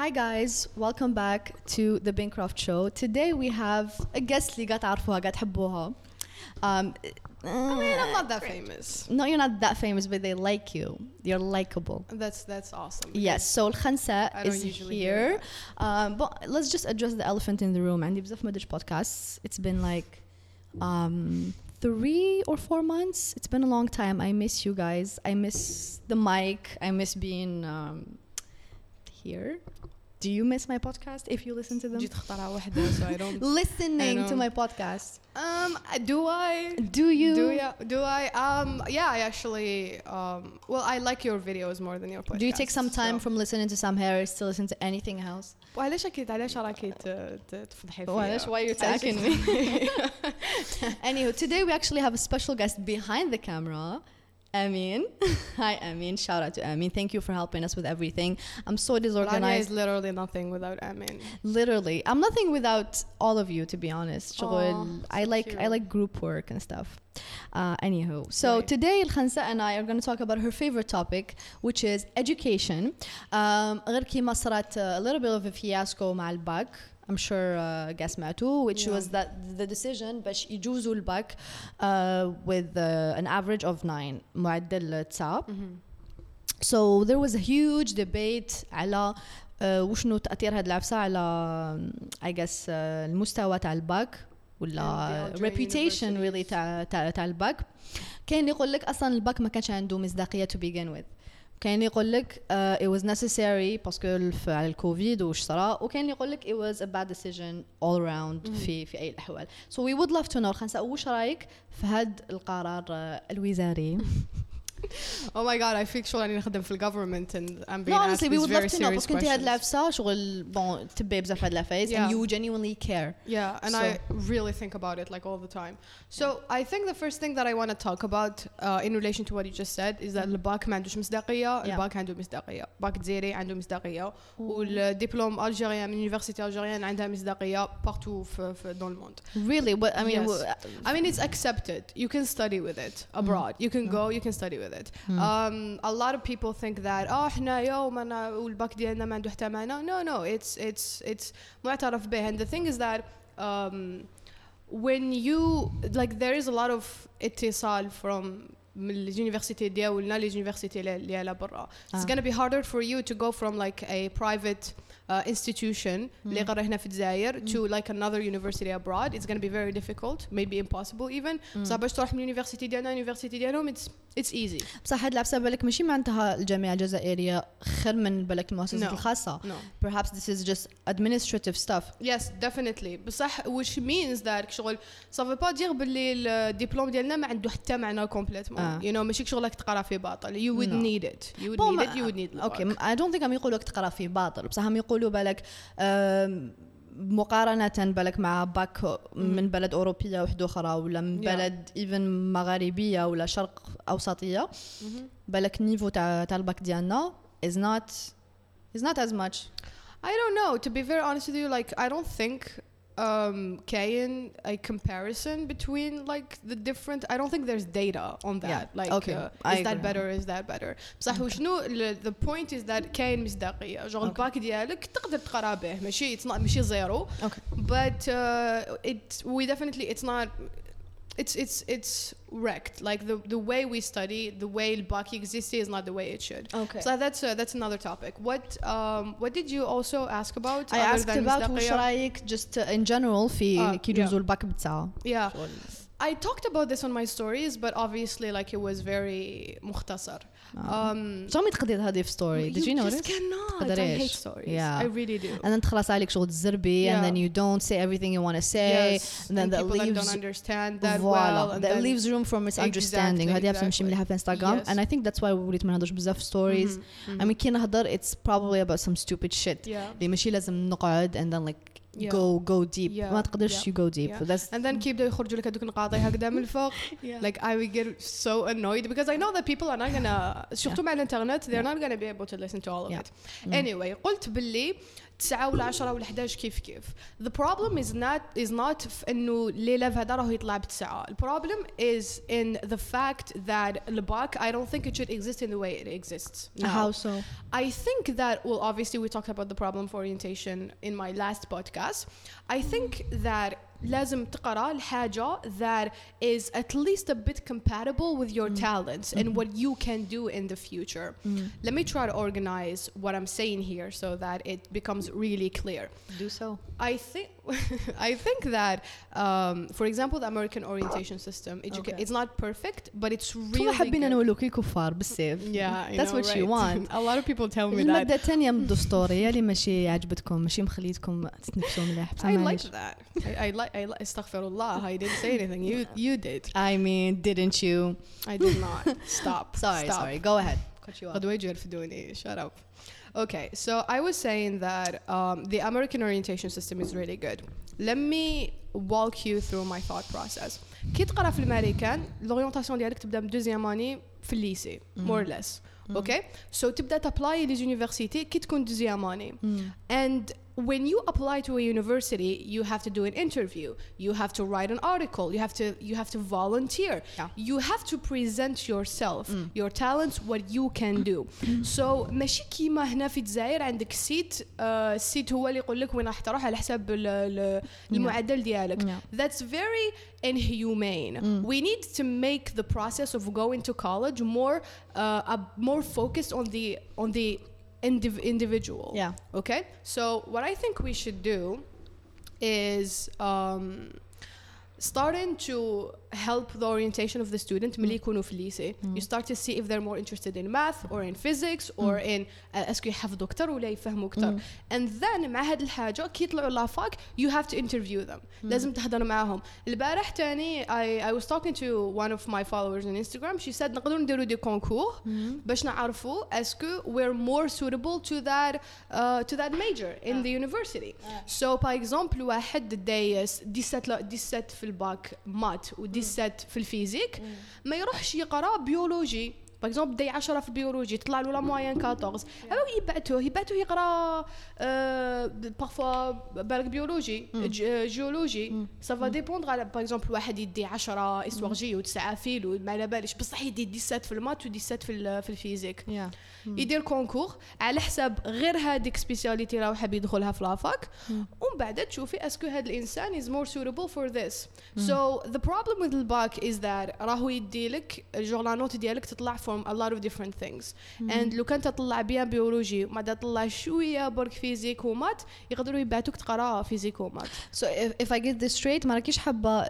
Hi guys, welcome back to the Bancroft Show. Today we have a guest اللي قاعد تعرفوها قاعد تحبوها. Um, I mean, I'm not that famous. no, you're not that famous, but they like you. You're likable. That's that's awesome. Yes, so الخنسة I don't is usually hear here. Um, but let's just address the elephant in the room. عندي بزاف ما podcasts. It's been like um, three or four months. It's been a long time. I miss you guys. I miss the mic. I miss being um, here. Do you miss my podcast if you listen to them? جيت اختارها وحدة so I don't. Listening I to know. my podcast. Um, do I? Do you? Do ya? Do I? Um, yeah, I actually. Um, well, I like your videos more than your podcast. Do you take some time so. from listening to Sam Harris to listen to anything else? وعلاش اكيد علاش راكي ت- ت- تفضحي فيا؟ Why, why are you attacking me? Anywho, today we actually have a special guest behind the camera. Amin. Hi, Amin. Shout out to Amin. Thank you for helping us with everything. I'm so Rania disorganized. is literally nothing without Amin. Literally, I'm nothing without all of you, to be honest. شغل- Aw, I so like I cute. like group work and stuff. Uh, anywho, so Right. today Khansa and I are going to talk about her favorite topic, which is education. Um, غير كيما صارت a little bit of a fiasco مع الباك. I'm sure uh, guess سمعتوا which Yeah. was that the decision باش يجوزوا الباك uh, with uh, an average of 9 معدل 9 So there was a huge debate على uh, وشنو تأثير هاد العفسة على um, I guess uh, المستوى تاع الباك ولا And the Algerian reputation really universities. تاع تاع تاع الباك كاين اللي يقول لك اصلا الباك ما كانش عنده مصداقية to begin with كاين يقول لك uh, it was necessary باسكو على الكوفيد وش صرا وكاين اللي يقول لك it was a bad decision all around في في أي الأحوال. So we would love to know خنسة وش رأيك في هاد القرار الوزاري؟ Oh my god, I feel شغل اني نخدم في الجفرمنت and I'm being No, asked honestly, we these would very love to know serious باسكو انت هاد questions. العفسة شغل بون تبي بزاف هاد العفايس and Yeah. you genuinely care Yeah, and So- I really think about it like all the time. So I think the first thing that I want to talk about uh, in relation to what you just said is that الباك ما عندوش مصداقية، الباك عنده مصداقية، باك جزيري عنده مصداقية، والدبلوم الجيريان من يونيفرسيتي الجيريان عندها مصداقية partout في في dans le monde. really but I mean Yes. w- I mean, it's accepted. You can study with it abroad. You can go. You can study with it. Um, a lot of people think that oh احنا يوم انا والباك ديالنا ما عنده حتى معنى. No, no. It's it's it's معترف به. And the thing is that um, when you like there is a lot of اتصال from من اليونيفرسيتي ديالنا لليونيفرسيتي اللي على برا. It's آه. gonna be harder for you to go from like a private uh, institution اللي غير هنا في الجزائر to like another university abroad. It's gonna be very difficult, maybe impossible even. بصح باش تروح من اليونيفرسيتي ديالنا اليونيفرسيتي ديالهم it's it's easy. بصح هاد العفسة بالك ماشي معناتها الجامعة الجزائرية خير من بالك المؤسسات No. الخاصة No. perhaps this is just administrative stuff Yes, definitely. بصح which means that شغل ça veut pas dire باللي الدبلوم ديالنا ما عنده حتى معنى كومبليتمون. آه. You know ماشي شغلك تقرا في باطل. You would No. need it. You would بون need it. You would need اوكي الباك. I don't think عم يقولوا لك تقرا في باطل بصح عم يقولوا بالك آم، مقارنة بالك مع باك من بلد أوروبية وحدة أخرى ولا من. بلد even مغاربية ولا شرق أوسطية بالك نيفو تاع تاع الباك ديالنا is not is not as much I don't know. To be very honest with you, like I don't think um كاين a comparison between like the different I don't think there's data on that. Yeah, Like okay, uh, I is that agree. better is that better بصح وشنو ال- the point is that كاين مصداقية جو الباك ديالك تقدر تقرا به ماشي it's not ماشي زيرو Okay. but uh, it we definitely it's not it's it's it's wrecked like the the way we study the way Baki exists is not the way it should Okay. so that's uh, that's another topic what um what did you also ask about I other asked than about وش مصداقية? رايك just uh, in general في آه، كي yeah. يجوزوا الباك بتاعه yeah I talked about this on my stories but obviously like it was very مختصر um شو عم تقدر هذه في ستوري did you just notice cannot I تقدريش. hate stories Yeah. I really do and then تخلص عليك شغل تزربي and Yeah. then you don't say everything you want to say yes and then and that people that leaves don't understand that فوالا well and that then leaves room for misunderstanding Exactly, هذه عرفت ماشي exactly. مليحه في انستغرام Yes. and I think that's why وليت ما نهضرش بزاف في stories Mhm, I mean كي نهضر it's probably about some stupid shit yeah اللي ماشي لازم نقعد and then like Yeah. go go deep Yeah, ما تقدرش yeah, you go deep yeah. that's and then كيبداو يخرجوا لك هذوك النقاط هكذا من الفوق Yeah. like I would get so annoyed because I know that people are not gonna surtout مع الانترنت they're not gonna be able to listen to all of Yeah. it anyway قلت باللي تسعة ولا عشرة ولا 11 كيف كيف the problem is not is not في انه ليلة هذا راهو يطلع بتسعة the problem is in the fact that الباك I don't think it should exist in the way it exists now. how so I think that, well, obviously, we talked about the problem of orientation in my last podcast. I think that لازم تقرا الحاجة that is at least a bit compatible with your talents and what you can do in the future. Let me try to organize what I'm saying here so that it becomes really clear. do so I think I think that, um, for example, the American orientation system, educa- Okay. it's not perfect, but it's انتم really حابين good. نولوكي كفار بالسيف Yeah, I that's know, what you right? want A lot of people tell me that. المادة الثانية من الدستور هي اللي ماشي عجبتكم ماشي مخليتكم تتنفسوا مليح بصح I like معليش. that. I, I like. I li- Astaghfirullah. I didn't say anything. You you did. I mean didn't you I did not. Stop. sorry Stop. sorry go ahead cut you off غدوة يجي يرفدوني. Shut up. Okay, so I was saying that um, the American orientation system is really good. Let me walk you through my thought process. كي تقرا في الامريكان l'orientation ديالك تبدا من دوزيام اني في الليسي more or less. Okay? So تبدا تابلاي لي زونيفرسيتي كي تكون دوزيام اني. And when you apply to a university, you have to do an interview. You have to write an article. You have to you have to volunteer. Yeah. You have to present yourself, your talents, what you can do. so ماشي كيما هنا في الجزائر عندك سيت آه السيت هو اللي يقول لك وين راح تروح على حساب ال- ال- المعدل ديالك. Yeah. That's very inhumane. We need to make the process of going to college more uh, a- more focused on the on the indiv- individual. Yeah. Okay. So what I think we should do is um, starting to help the orientation of the student ملي يكونوا في الليسي. You start to see if they're more interested in math or in physics or in uh, اسكو يحفظوا اكثر ولا يفهموا اكثر. And then مع هاد الحاجة كي يطلعوا لافاك you have to interview them. لازم تهضر معاهم. البارح تاني I, I was talking to one of my followers on Instagram. She said نقدروا نديروا دي كونكور باش نعرفوا اسكو we're more suitable to that uh, to that major in the university. So par exemple واحد دايس 17 ل- 17 في الباك مات و 17 في الفيزيك ما يروحش يقرأ بيولوجي. باغ اكزومبل داي 10 في البيولوجي تطلع له لا موين 14 أو يبعتوه يبعتوه يقرا بارفوا بالك بيولوجي جيولوجي سافا ديبوندر على باغ اكزومبل واحد يدي 10 استوار جي و9 فيلو ما على باليش بصح يدي 17 في المات و 17 في في الفيزيك يدير كونكور على حساب غير هذيك سبيسياليتي راهو حاب يدخلها في لافاك ومن بعد تشوفي اسكو هذا الانسان is more suitable for this? So the problem with الباك is that راهو يديلك جور لا نوت ديالك تطلع from a lot of different things and لو كان تطلع بيان بيولوجي وما تطلع شوية برك فيزيك ومات يقدروا يبعتوك تقرا فيزيك ومات So if, if I get this straight ما راكيش حابة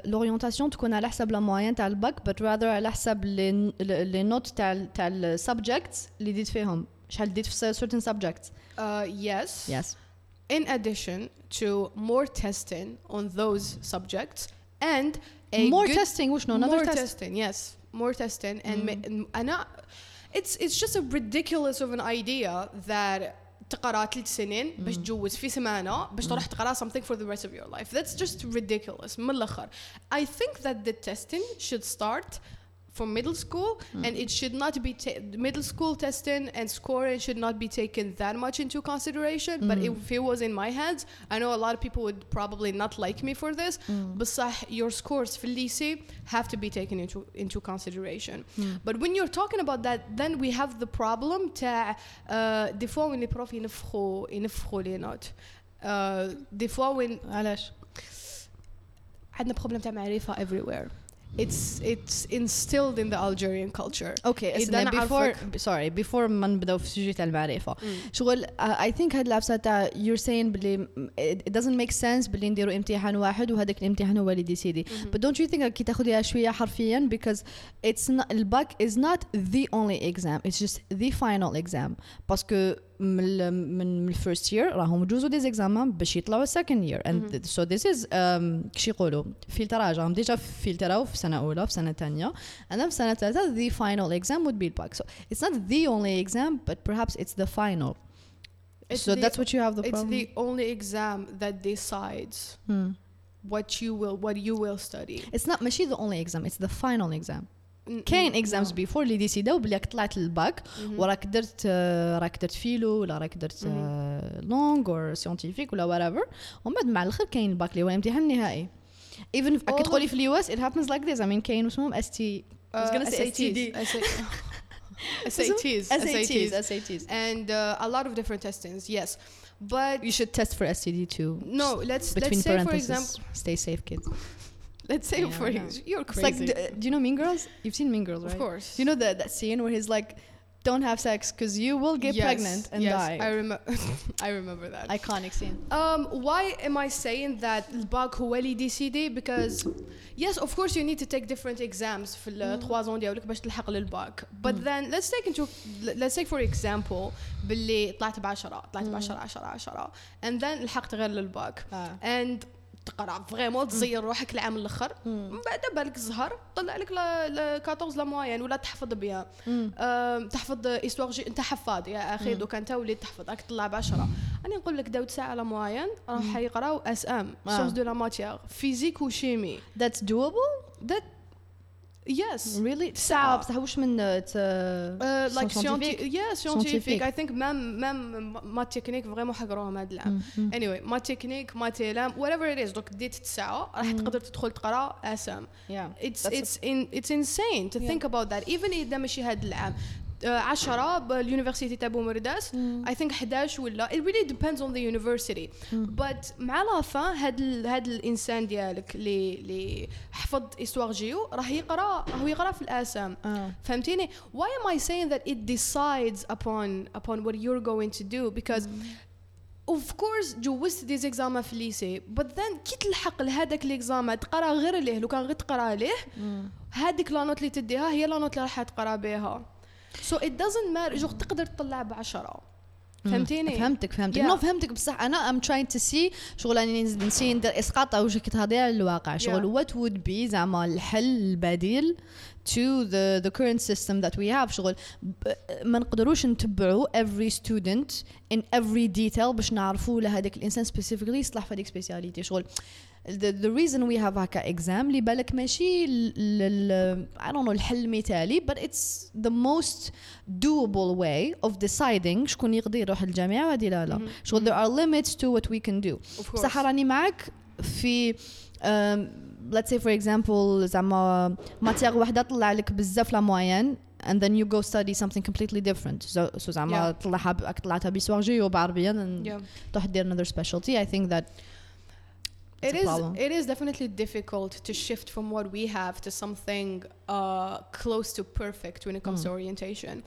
l'orientation تكون على حسب لا موين تاع الباك but rather على حسب لي لي نوت تاع تاع السبجكتس اللي ديت فيهم شحال ديت في certain subjects uh, yes yes in addition to more testing on those subjects and a more good testing وشنو another more test testing yes more testing and ma- and I, it's it's just a ridiculous of an idea that تقرا ثلاث سنين باش تجوز في سمانه باش تروح تقرا something for the rest of your life that's just ridiculous من الاخر I think that the testing should start from middle school and it should not be ta- middle school testing and scoring should not be taken that much into consideration but if it was in my hands I know a lot of people would probably not like me for this بصح your scores في الليسي have to be taken into into consideration but when you're talking about that then we have the problem تاع uh, des fois when les profs ينفخوا ينفخوا les notes uh, des fois when علاش عندنا problem تاع معرفة everywhere it's it's instilled in the Algerian culture اوكي إذا اسمع نعرفك- before sorry before ما نبداو في السوجي تاع المعرفه شغل uh, I think هاد العفسه تاع you're saying بلي it it doesn't make sense بلي نديروا امتحان واحد وهذاك الامتحان هو اللي ديسيدي but don't you think كي تاخذيها شويه حرفيا because it's not الباك is not the only exam it's just the final exam باسكو من ال- من من الفيرست year راهم يجوزوا دي زيكزامان باش يطلعوا السكند year and so this is um, كش يقولوا فلتراج راهم ديجا فلتراو في سنه اولى في سنه ثانيه and then في سنه ثالثه the final exam would be الباك so it's not the only exam but perhaps it's the final It's so the- that's what you have the it's problem the only exam that decides Hmm. what you will what you will study it's not ماشي the only exam it's the final exam N- كاين no. before اللي ديسيداو بلي راك طلعت للباك Mhm. وراك درت آه، راك درت فيلو ولا راك درت لونغ اور سيونتيفيك ولا whatever ومن بعد مع الآخر كاين الباك اللي هو الامتحان النهائي All كي تقولي في اليو اس it happens like this I mean كاين اسمهم اس تي I was Uh, gonna say SATs. SATs SATs and uh, a lot of different testings yes but you should test for STD too no let's between let's say for example stay safe kids let's say Yeah, for I know. ex- you're It's crazy like, d- do you know Mean Girls? You've seen Mean Girls, right? of course Do you know that that scene where he's like, "Don't have sex because you will get Yes, pregnant and yes, die." I remember I remember that Iconic scene. Um, why am I saying that الباك هو اللي ديسيدي because yes of course you need to take different exams في ال 3 ans ديالك باش تلحق للباك but then let's take into let's take for example باللي طلعت ب 10 طلعت ب 10 10 10 and then لحقت غير للباك آه. and تقرا فريمون تزير روحك العام الآخر. من بعد بالك الزهر طلع لك ل 14 لا موين ولا تحفظ بها أم، تحفظ استواغ جي انت حفاظ يا أخي دوكا أنت وليت تحفظ راك تطلع ب 10 أنا نقول لك داود ساعة لا موين راح يقراو اس ام. سيونس دو لا ماتيير فيزيك وشيمي That's doable. that yes Really? ساعة. بصح واش من uh, it's, uh, Uh, like scientific? scientific yeah scientific Scientific. I think مام مام ما تكنيك فريمون حقروهم هذا العام Mm, anyway ما تكنيك ما تيلام whatever it is دوك ديت تسعة راح تقدر تدخل تقرا اس ام Yeah. it's That's a- it's in it's insane to Yeah. think about that even اذا ماشي هذا العام uh, 10 باليونيفرسيتي تاع بومرداس I think 11 ولا. It really depends on the university. but مع لا فان هاد ال- هاد الانسان ديالك اللي اللي حفظ استواغ جيو راح يقرا هو يقرأ في الآسام. آه. فهمتيني؟ Why am I saying that it decides upon upon what you're going to do? Because of course جوزت دي زيكزاما في الليسي but then كي تلحق لهذاك ليكزاما تقرأ غير ليه لو كان غير تقرأ ليه هذيك لا نوت اللي تديها هي لا نوت اللي راح تقرأ بها. So it doesn't matter. جو تقدر تطلع بعشرة. فهمتيني؟ فهمتك فهمتك. Yeah. نو فهمتك بصح. أنا I'm trying to see شغل اني نسي ندير إسقاط أو شي تهضري على الواقع. شغل what would be زعما الحل البديل to the the current system that we have. شغل ب- ما نقدروش نتبعوا every student in every detail باش نعرفوا لهذاك الإنسان specifically يصلح في هذيك speciality. شغل the, the reason we have هكا exam اللي بالك ماشي ل- لل I don't know الحل المثالي but it's the most doable way of deciding شكون يقدر يروح الجامعة وهذه لا لا شغل there are limits to what we can do Of course. بصح راني معك في um, let's say for example زعما ماتيغ وحده طلع لك بزاف لا موين and then you go study something completely different so, so زعما Yeah. طلعها ب- طلعتها بيسواغ جيو بعربيا and Yeah. تروح دير another specialty I think that It a is. problem. It is definitely difficult to shift from what we have to something uh, close to perfect when it comes Mm. to orientation.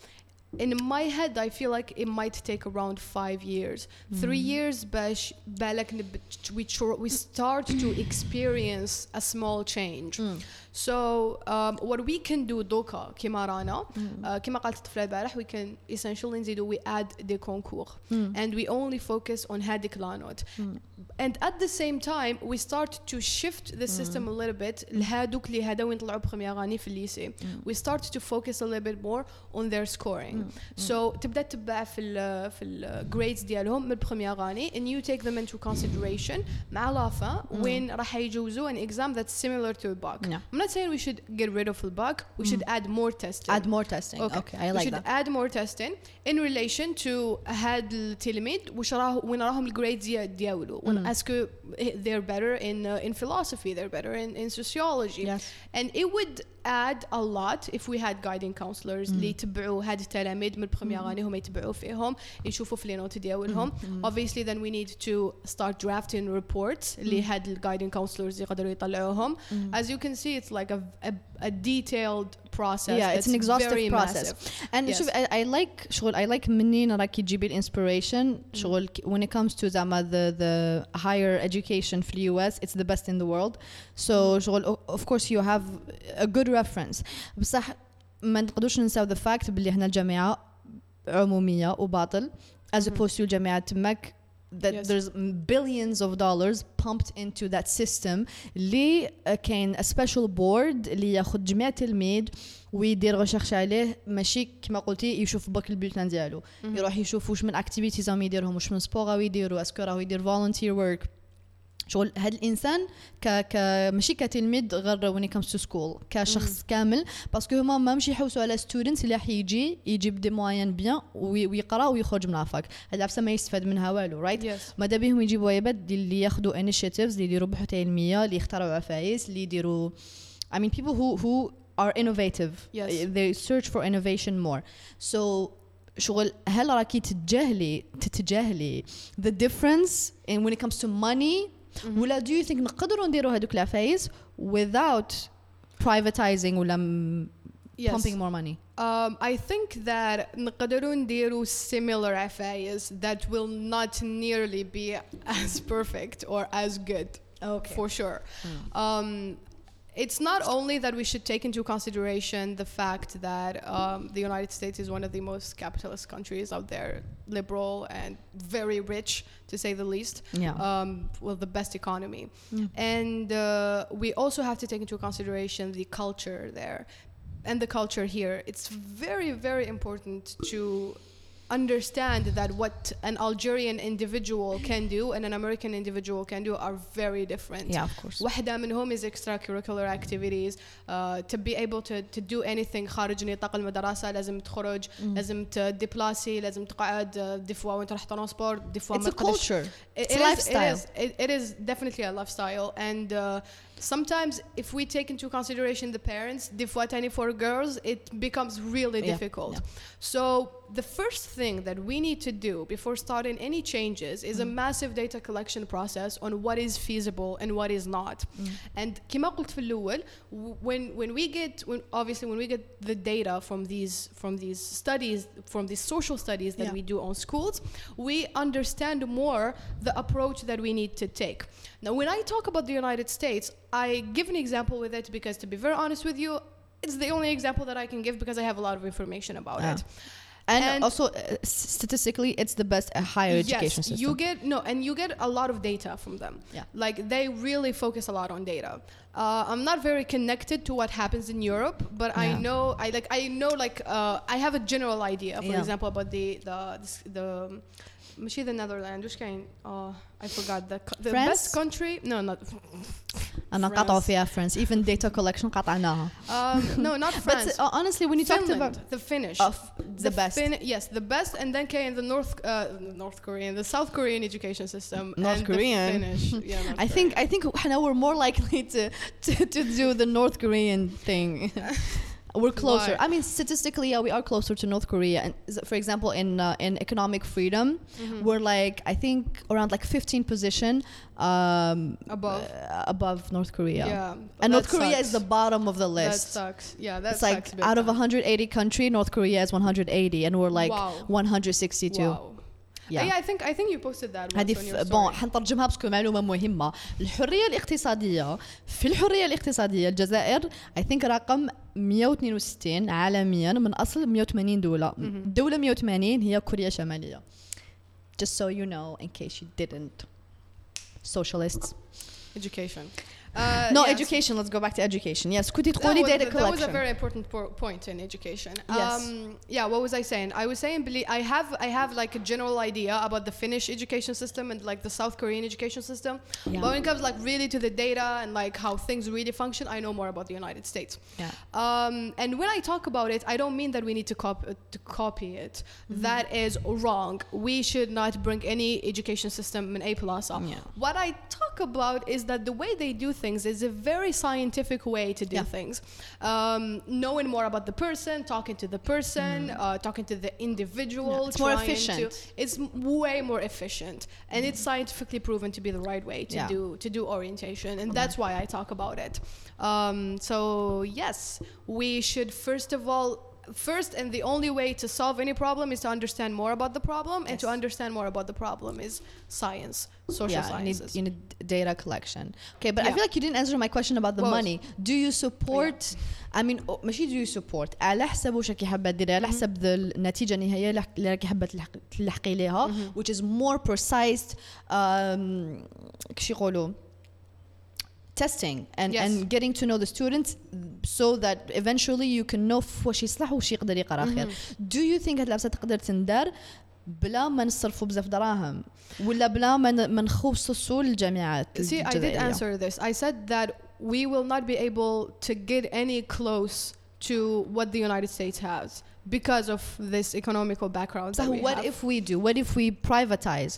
In my head, I feel like it might take around five years. Three Mm. years, bash بالك نب- we tr- we start to experience a small change. Mm. So um, what we can do دوكا كما رانا Mm. uh, كما قالت الطفلة البارح we can essentially نزيدو we add des concours Mm. and we only focus on هذيك لا نوت and at the same time we start to shift the system a little bit لهادوك اللي هذا يطلعوا بخمية غاني في الليسي we start to focus a little bit more on their scoring so تبدا تتبع في ال في ال grades ديالهم من البخمية غاني and you take them into consideration مع لافا وين راح يجوزوا an exam that's similar to a BAC Yeah. I'm not saying we should get rid of the BAC we should add more testing add more testing okay, I we like should that add more testing in relation to هاد التلميذ وش راه وين راهم الجريدز ديالو وين اسكو they're better in uh, in philosophy they're better in, in sociology Yes. and it would add a lot if we had guiding counselors اللي يتبعوا هاد التلاميذ من البخمية غاني هم يتبعوا فيهم يشوفوا في لينوت ديالهم obviously then we need to start drafting reports اللي هاد الجايدنج counselors يقدروا يطلعوهم as you can see it's like a, a, a detailed process yeah it's that's an exhaustive very process massive. and Yes. شوف I, I like شغل I like منين راكي تجيبي الانسبيريشن شغل ك- when it comes to زعما the the higher education في اليو اس it's the best in the world so شغل o- of course you have a good reference بصح ما نقدرش ننساو the fact باللي هنا الجامعة عمومية وباطل as opposed to الجامعات تماك that Yes. there's billions of dollars pumped into that system اللي uh, كاين a special board اللي ياخذ جميع تلميذ ويدير ريشيرش عليه ماشي كما قلتي يشوف باك البولتان ديالو يروح يشوف واش من اكتيفيتيز راهم يديرهم واش من سبور راهو يديروا اسكو راهو يدير فولunteer ورك شغل. هذا الإنسان ك ك ماشي كتلميذ غير it comes to school كشخص كامل. باسكو هما ما مش يحوسوا على ستودنت اللي راح يجي يجيب دي موين بيان ويقرأ ويخرج من الفاك هذا عفسه ما يستفاد منها والو رايت Yes. ماذا بهم يجيبوا عباد اللي ياخذوا انيشيتيفز اللي يديروا بحوث علمية اللي يخترعوا عفايس اللي يديروا I mean people who who are innovative. Yes. they search for innovation more. So شغل هل راكي تتجاهلي تتجاهلي the difference in when it comes to money ولا do you think نقدروا نديروا هذوك العفايس without privatizing ولا م- Yes. pumping more money Um, I think that نقدروا نديروا similar عفايس that will not nearly be as perfect or as good. Okay. For sure. Um, it's not only that we should take into consideration the fact that um, the United States is one of the most capitalist countries out there, liberal and very rich, to say the least. Yeah. Um, well, the best economy. And uh, we also have to take into consideration the culture there and the culture here. It's very, very important to understand that what an Algerian individual can do and an American individual can do are very different. Yeah, of course. واحدة منهم is extracurricular activities uh, to be able to, to do anything خارج نطاق المدرسة لازم تخرج لازم تدبلاسي لازم تقعد uh, دي فوا وانت راح ترونسبورت دي فوا It's ما a تقدرش- culture. it, It's a it is- lifestyle. It is, it, it is definitely a lifestyle, and uh, sometimes if we take into consideration the parents, the fuatani for girls, it becomes really Yeah, difficult. yeah. So the first thing that we need to do before starting any changes is a Mm. massive data collection process on what is feasible and what is not. Mm. And كما قلت في الأول, w- when when we get when obviously when we get the data from these from these studies from these social studies that Yeah. we do on schools, we understand more the approach that we need to take. now, when I talk about the United States, I give an example with it because, to be very honest with you, it's the only example that I can give because I have a lot of information about Ah. it. And, And- also, uh, statistically, it's the best uh, higher education yes, system. you get no, and you get a lot of data from them. Yeah. like they really focus a lot on data. Uh, I'm not very connected to what happens in Europe, but I know I like I know like uh, I have a general idea, for Yeah. example, about the the the. the ماشي ذا نذرلاند Oh, I forgot. The فورغات ذا ذا بيست كونتري نو نوت انا قطعوا فيها فرنس even data collection قطعناها um, no not France. but uh, honestly when you talked about the Finnish of the, the best. Fin- yes the best and then came the North uh, North Korean the South Korean education system North Korean. Yeah, North I Korean. think I think now we're more likely to, to to do the North Korean thing we're closer. Why? I mean, statistically, yeah, we are closer to North Korea. And for example, in uh, in economic freedom, Mm-hmm. we're like I think around like 15 position um, Above. uh, above North Korea. Yeah, And North that Korea is the bottom of the list. That sucks. Yeah, that it's like sucks. out of 180 country, North Korea is 180, and we're like Wow. 162. Wow. Yeah. I think I think you posted that. هذه بون. حنترجمها باسكو معلومة مهمة الحرية الاقتصادية في الحرية الاقتصادية الجزائر اي ثينك رقم 162 عالميا من أصل 180 دولة الدولة 180 هي كوريا الشماليه just so you know in case you didn't socialists education. Uh, no, yes. education. Let's go back to education. Yes, it tquli data collection. That was a very important po point in education. Yes. Um, yeah, what was I saying? I was saying I have I have like a general idea about the Finnish education system and like the South Korean education system. Yeah. But when it comes like really to the data and like how things really function, I know more about the United States. Yeah. Um, and when I talk about it, I don't mean that we need to, cop uh, to copy it. Mm -hmm. that is wrong. We should not bring any education system in A plus up. Yeah. What I talk about is that the way they do things is a very scientific way to do Yeah. things. Um, knowing more about the person, talking to the person, uh, talking to the individual. Mm. Yeah, it's more trying to- efficient. it's way more efficient, and it's scientifically proven to be the right way to Yeah. do to do orientation, and that's why I talk about it. Um, so yes, we should first of all first and the only way to solve any problem is to understand more about the problem and to Yes. understand more about the problem is science social yeah, you need, sciences you need data collection. Okay, but I Yeah. feel like you didn't answer my question about the What was- money. Do you support I mean oh, ماشي do you support على حسب واش راكي حابة ديري على حسب ذا النتيجة النهائية اللي اللي راكي حابة تلحق- تلحقي ليها which is more precise um, كش يقولوا testing and Yes. and getting to know the students so that eventually you can know واش يصلح واش يقدر يقرا خير do you think هاد العبسة تقدر تندار بلا ما نصرفوا بزاف دراهم ولا بلا ما ن- ما نخصصوا للجامعات See, I did الجزائرية؟ answer this. I said that we will not be able to get any close to what the United States has because of this economical background. So that we what have. if we do? What if we privatize?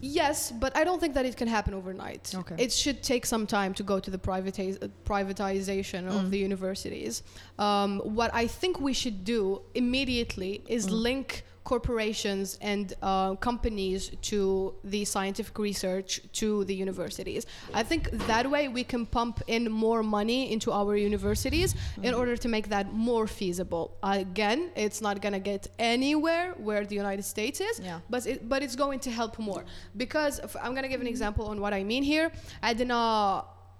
Yes, but I don't think that it can happen overnight. Okay. It should take some time to go to the privatiz- uh, privatization Mm. of the universities. Um, what I think we should do immediately is Mm. link corporations and uh, companies to the scientific research to the universities. I think that way we can pump in more money into our universities in Mm. order to make that more feasible. Again, it's not going to get anywhere where the United States is, Yeah. but it, but it's going to help more because if- I'm going to give an example on what I mean here. عندنا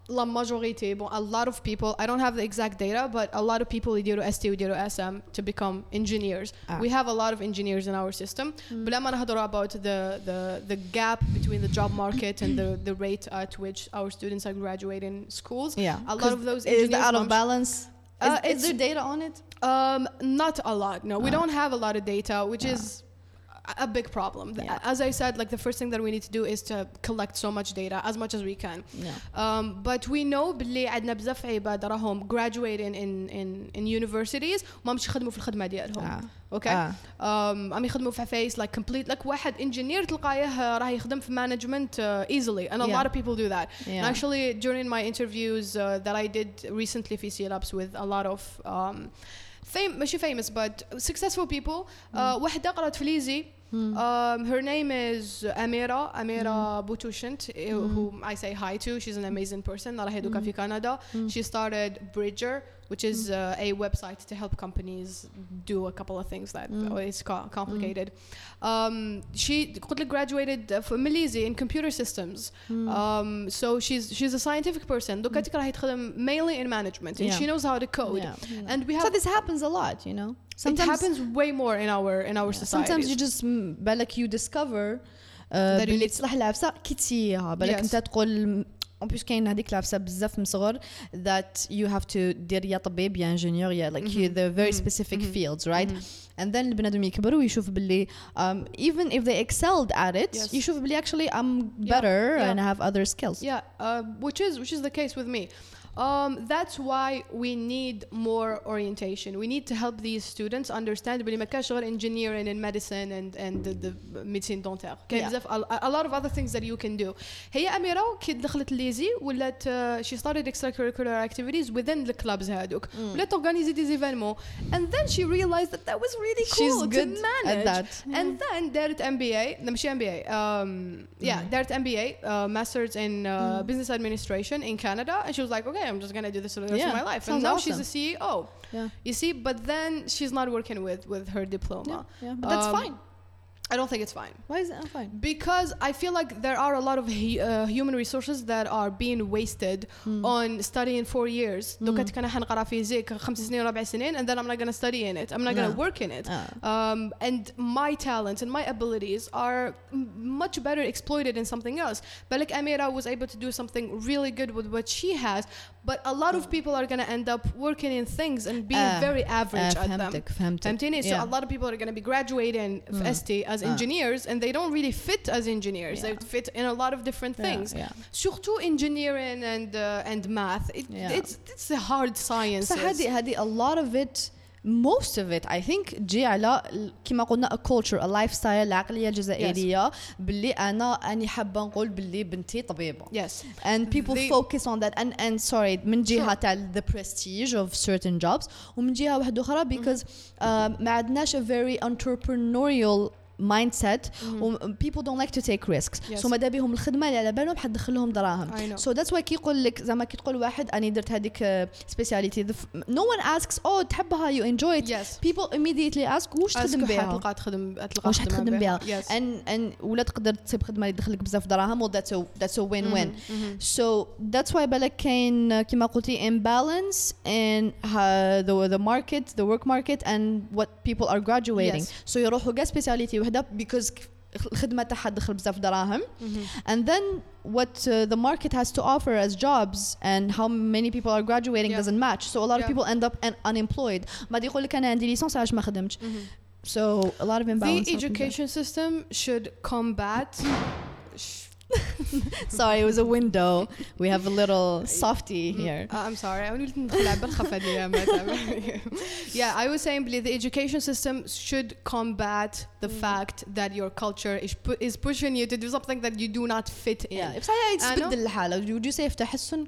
la majorité, bon, a lot of people, I don't have the exact data, but a lot of people يديروا ST ويديروا SM to become engineers. Ah. We have a lot of engineers in our system. But لما نهضروا about the, the, the gap between the job market and the, the rate at which our students are graduating schools. Yeah, A lot 'Cause of those is the engineers out of don't- balance. Uh, is, is it's- there data on it? Um, not a lot. No, we Ah. don't have a lot of data, which Ah. is a- a big problem. Th- Yeah. As I said, like the first thing that we need to do is to collect so much data as much as we can. Yeah. Um, but we know باللي عندنا بزاف عباد راهم graduating in in in universities وما مش يخدموا في الخدمة ديالهم. Ah. Okay. Ah. um, عم يخدموا في عفايس like complete like واحد engineer تلقايه راه يخدم في management uh, easily and a Yeah. lot of people do that. Yeah. And actually during my interviews uh, that I did recently في CLabs with a lot of um, fame ماشي famous but successful people uh, واحدة قرأت في ليزي Hmm. Um, her name is Amira, Amira mm. Butushint, mm. whom I say hi to. She's an amazing person. Hmm. Canada. Mm. She started Bridger, which is uh, a website to help companies do a couple of things that oh, it's co- complicated. Um, she قلت لك graduated uh, from Malaysia in computer systems. Um, so she's she's a scientific person. دوكا تك راح تخدم mainly in management and Yeah. she knows how to code. Yeah. And we So have this happens a lot, you know. it happens way more in our in our Yeah. society. Sometimes you just mm, بالك you discover uh, That you باللي need- تصلح العبسة كي تسيها بالك Yes. انت تقول en plus كاين هذيك العبسة بزاف من صغر that you have to دير يا طبيب يا انجينيور يا like you, the very specific fields right and then البنادم يكبر ويشوف باللي um, even if they excelled at it Yes. يشوف باللي actually I'm Yeah, better yeah. and I have other skills Yeah, uh, which is which is the case with me. Um, that's why we need more orientation. We need to help these students understand بلي ما كانش غير engineering and medicine and and the, the médecine dentaire. كاين Yeah. بزاف a, a lot of other things that you can do. هي أميرة كي دخلت الليزي ولات uh, she started extracurricular activities within the clubs هادوك. ولات organize des événements and then she realized that that was really cool She's to good manage. at that And then دارت MBA لا ماشي MBA um, yeah دارت MBA uh, Masters in uh, Business Administration in Canada and she was like okay I'm just gonna do this for the rest Yeah, of my life and sounds now awesome. she's a CEO yeah you see but then she's not working with with her diploma yeah, yeah. but that's Um, fine I don't think it's fine why is that fine because I feel like there are a lot of hu- uh, human resources that are being wasted on studying four years دوكا كان حنقرا فيزيك خمس سنين ربع سنين and then I'm not gonna study in it I'm not gonna Yeah. work in it Ah. um, and my talents and my abilities are m- much better exploited in something else but like Amira was able to do something really good with what she has but a lot of people are gonna end up working in things and being Ah. very average آه، at them فهمتك فهمتك فهمتيني so Yeah. a lot of people are going to be graduating f ST as Ah. engineers and they don't really fit as engineers they Yeah. fit in a lot of different Yeah, things yeah. surtout engineering and uh, and math it, Yeah. it's it's a hard science بس هذه هذه a lot of it most of it I think جي على ال- كما قلنا a culture a lifestyle العقلية الجزائرية باللي أنا أني حابة نقول باللي بنتي طبيبة yes and people They- focus on that and and sorry من جهة Sure. تاع the prestige of certain jobs ومن جهة واحدة أخرى because um, ما عندناش a very entrepreneurial mindset و people don't like to take risks Yes. so ماذا بهم الخدمه اللي على بالهم حتدخل لهم دراهم I know. so that's why كي يقول لك زعما كي تقول واحد اني درت هذيك سبيسياليتي no one asks oh تحبها you enjoy it Yes. people immediately ask واش تخدم أسكو بها حتلقى تخدم تلقى واش حتخدم بها Yes. and and ولا تقدر تصيب خدمه اللي تدخلك بزاف دراهم well that's a that's a win win Mhm, mhm. so that's why بالك كاين كما قلتي imbalance in uh, the the market the work market and what people are graduating Yes. so يروحوا كاع سبيسياليتي وحده because الخدمه تاعها تدخل بزاف دراهم and then what uh, the market has to offer as jobs and how many people are graduating Yeah. doesn't match so a lot of Yeah. people end up un- unemployed ما يقول لك انا عندي ليسونس علاش ما خدمتش so a lot of imbalance The happens there. education system should combat. sorry it was a window we have a little softy here Uh, I'm sorry. I wanted to ندخل على بالخفة دي يا متى. Yeah, I was saying بلي the education system should combat the fact that your culture is, pu- is pushing you to do something that you do not fit in. yeah بصح هي I know. تبدل الحالة would you say في تحسن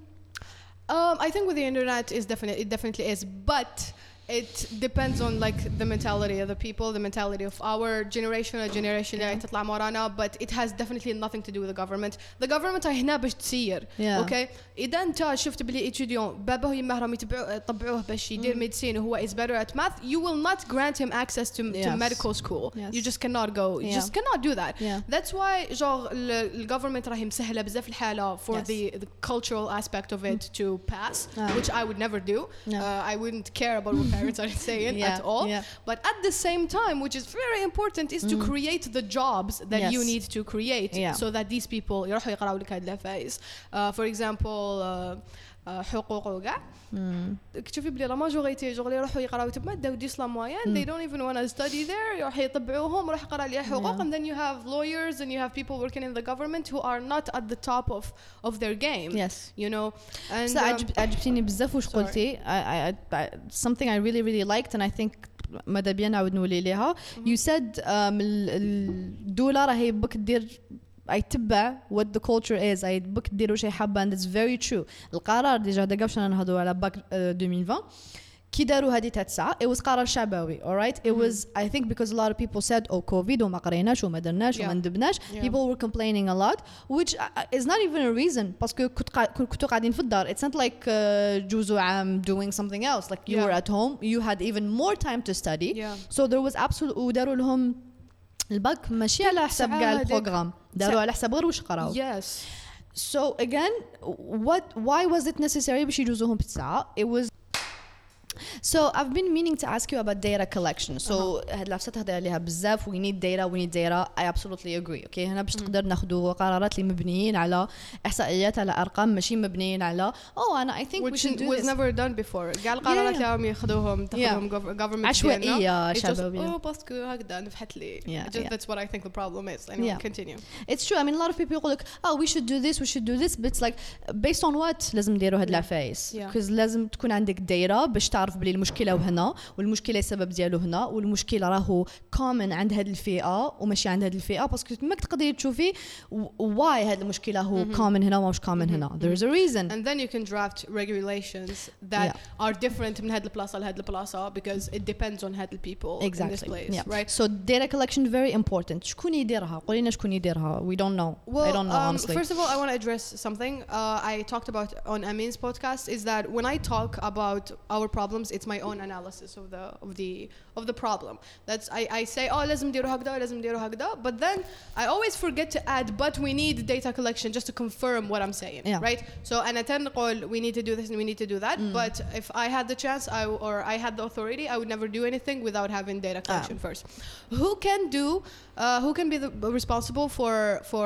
Um, I think with the internet is definitely it definitely is, but it depends on like the mentality of the people, the mentality of our generation, a generation اللي Yeah. تطلع مورانا, but it has definitely nothing to do with the government. The government هنا باش تسير. Yeah. Okay. إذا أنت شفت بلي étudiant باباه ويماه راهم يتبعوا يطبعوه باش يدير ميديسين وهو is better at math, you will not grant him access to, to Yes. medical school. Yes. You just cannot go. You Yeah. just cannot do that. Yeah. That's why genre ال- الجوفرمنت راهي مسهله بزاف الحاله for Yes. the, the cultural aspect of it to pass, Ah. which I would never do. No. Uh, I wouldn't care about what parents are saying yeah, at all. Yeah. But at the same time, which is very important, is mm. to mm-hmm. create the jobs that yes. you need to create yeah. so that these people, uh, for example, uh, حقوق وكاع تشوفي بلي لا ماجوريتي شغل يروحوا يقراو تما داو دي سلام موين they don't even want to study there يروح يطبعوهم يروح يقرا لي حقوق and then you have lawyers and you have people working in the government who are not at the top of of their game yes you know and um, عجبتيني بزاف واش. قلتي something I really really liked and I think ماذا بيا نعاود نولي ليها you said um, ال- الدولة راهي بك دير اي تبع what the culture is اي بك دير واش هي حابه and it's very true القرار ديجا هذا قبل نهضروا على باك 2020 كي داروا هذه تاع الساعه it was قرار شعبوي alright it was I think because a lot of people said oh COVID وما قريناش وما درناش وما Yeah. ندبناش Yeah. people were complaining a lot which uh, is not even a reason باسكو كنت قا- كنتوا قاعدين في الدار it's not like uh, جوزو عام doing something else like you Yeah. were at home you had even more time to study Yeah. so there was absolute وداروا لهم الباك ماشي على حساب كاع البروغرام داروا على حساب غير واش قراو. يس سو اجين وات واي واز ات نيسيسري باش يجوزوهم بالساعة it was So I've been meaning to ask you about data collection. So هاد العفسة تهضر عليها بزاف we need data we need data I absolutely agree. Okay هنا باش تقدر ناخذوا قرارات اللي مبنيين على إحصائيات على أرقام ماشي مبنيين على oh أنا I think we which should do was this. never done before كاع القرارات اللي راهم ياخذوهم تاخذهم gov- government just, شعبوية. oh باسكو هكذا نفحت لي Yeah, Just- yeah. that's what I think the problem is anyway Yeah. continue It's true. I mean, a lot of people يقول لك oh we should do this we should do this but it's like based on what لازم نديروا هاد العفايس Yeah. because لازم تكون عندك دايرة باش تعرف بلي المشكلة وهنا والمشكلة السبب ديالو هنا والمشكلة راهو common عند هاد الفئة وماشي عند هاد الفئة باسكو تماك تقدري تشوفي why هاد المشكلة هو common هنا ومش common هنا there's a reason and then you can draft regulations that Yeah. are different من هاد البلاصة لهاد البلاصة because it depends on هاد people in this exactly place yeah right so data collection very important شكون يديرها قولي لنا شكون يديرها we don't know I Well, don't know um, honestly first of all, I want to address something uh, I talked about on Amin's podcast. Is that when I talk about our problems, it's my own analysis of the of the of the problem. That's I, I say, oh, لازم نديروا هكذا, لازم نديروا هكذا, but then I always forget to add, but we need data collection just to confirm what I'm saying, Yeah. right? So أنا تنقول we need to do this and we need to do that, but if I had the chance, I or I had the authority, I would never do anything without having data collection first. Who can do? Uh, who can be the, responsible for for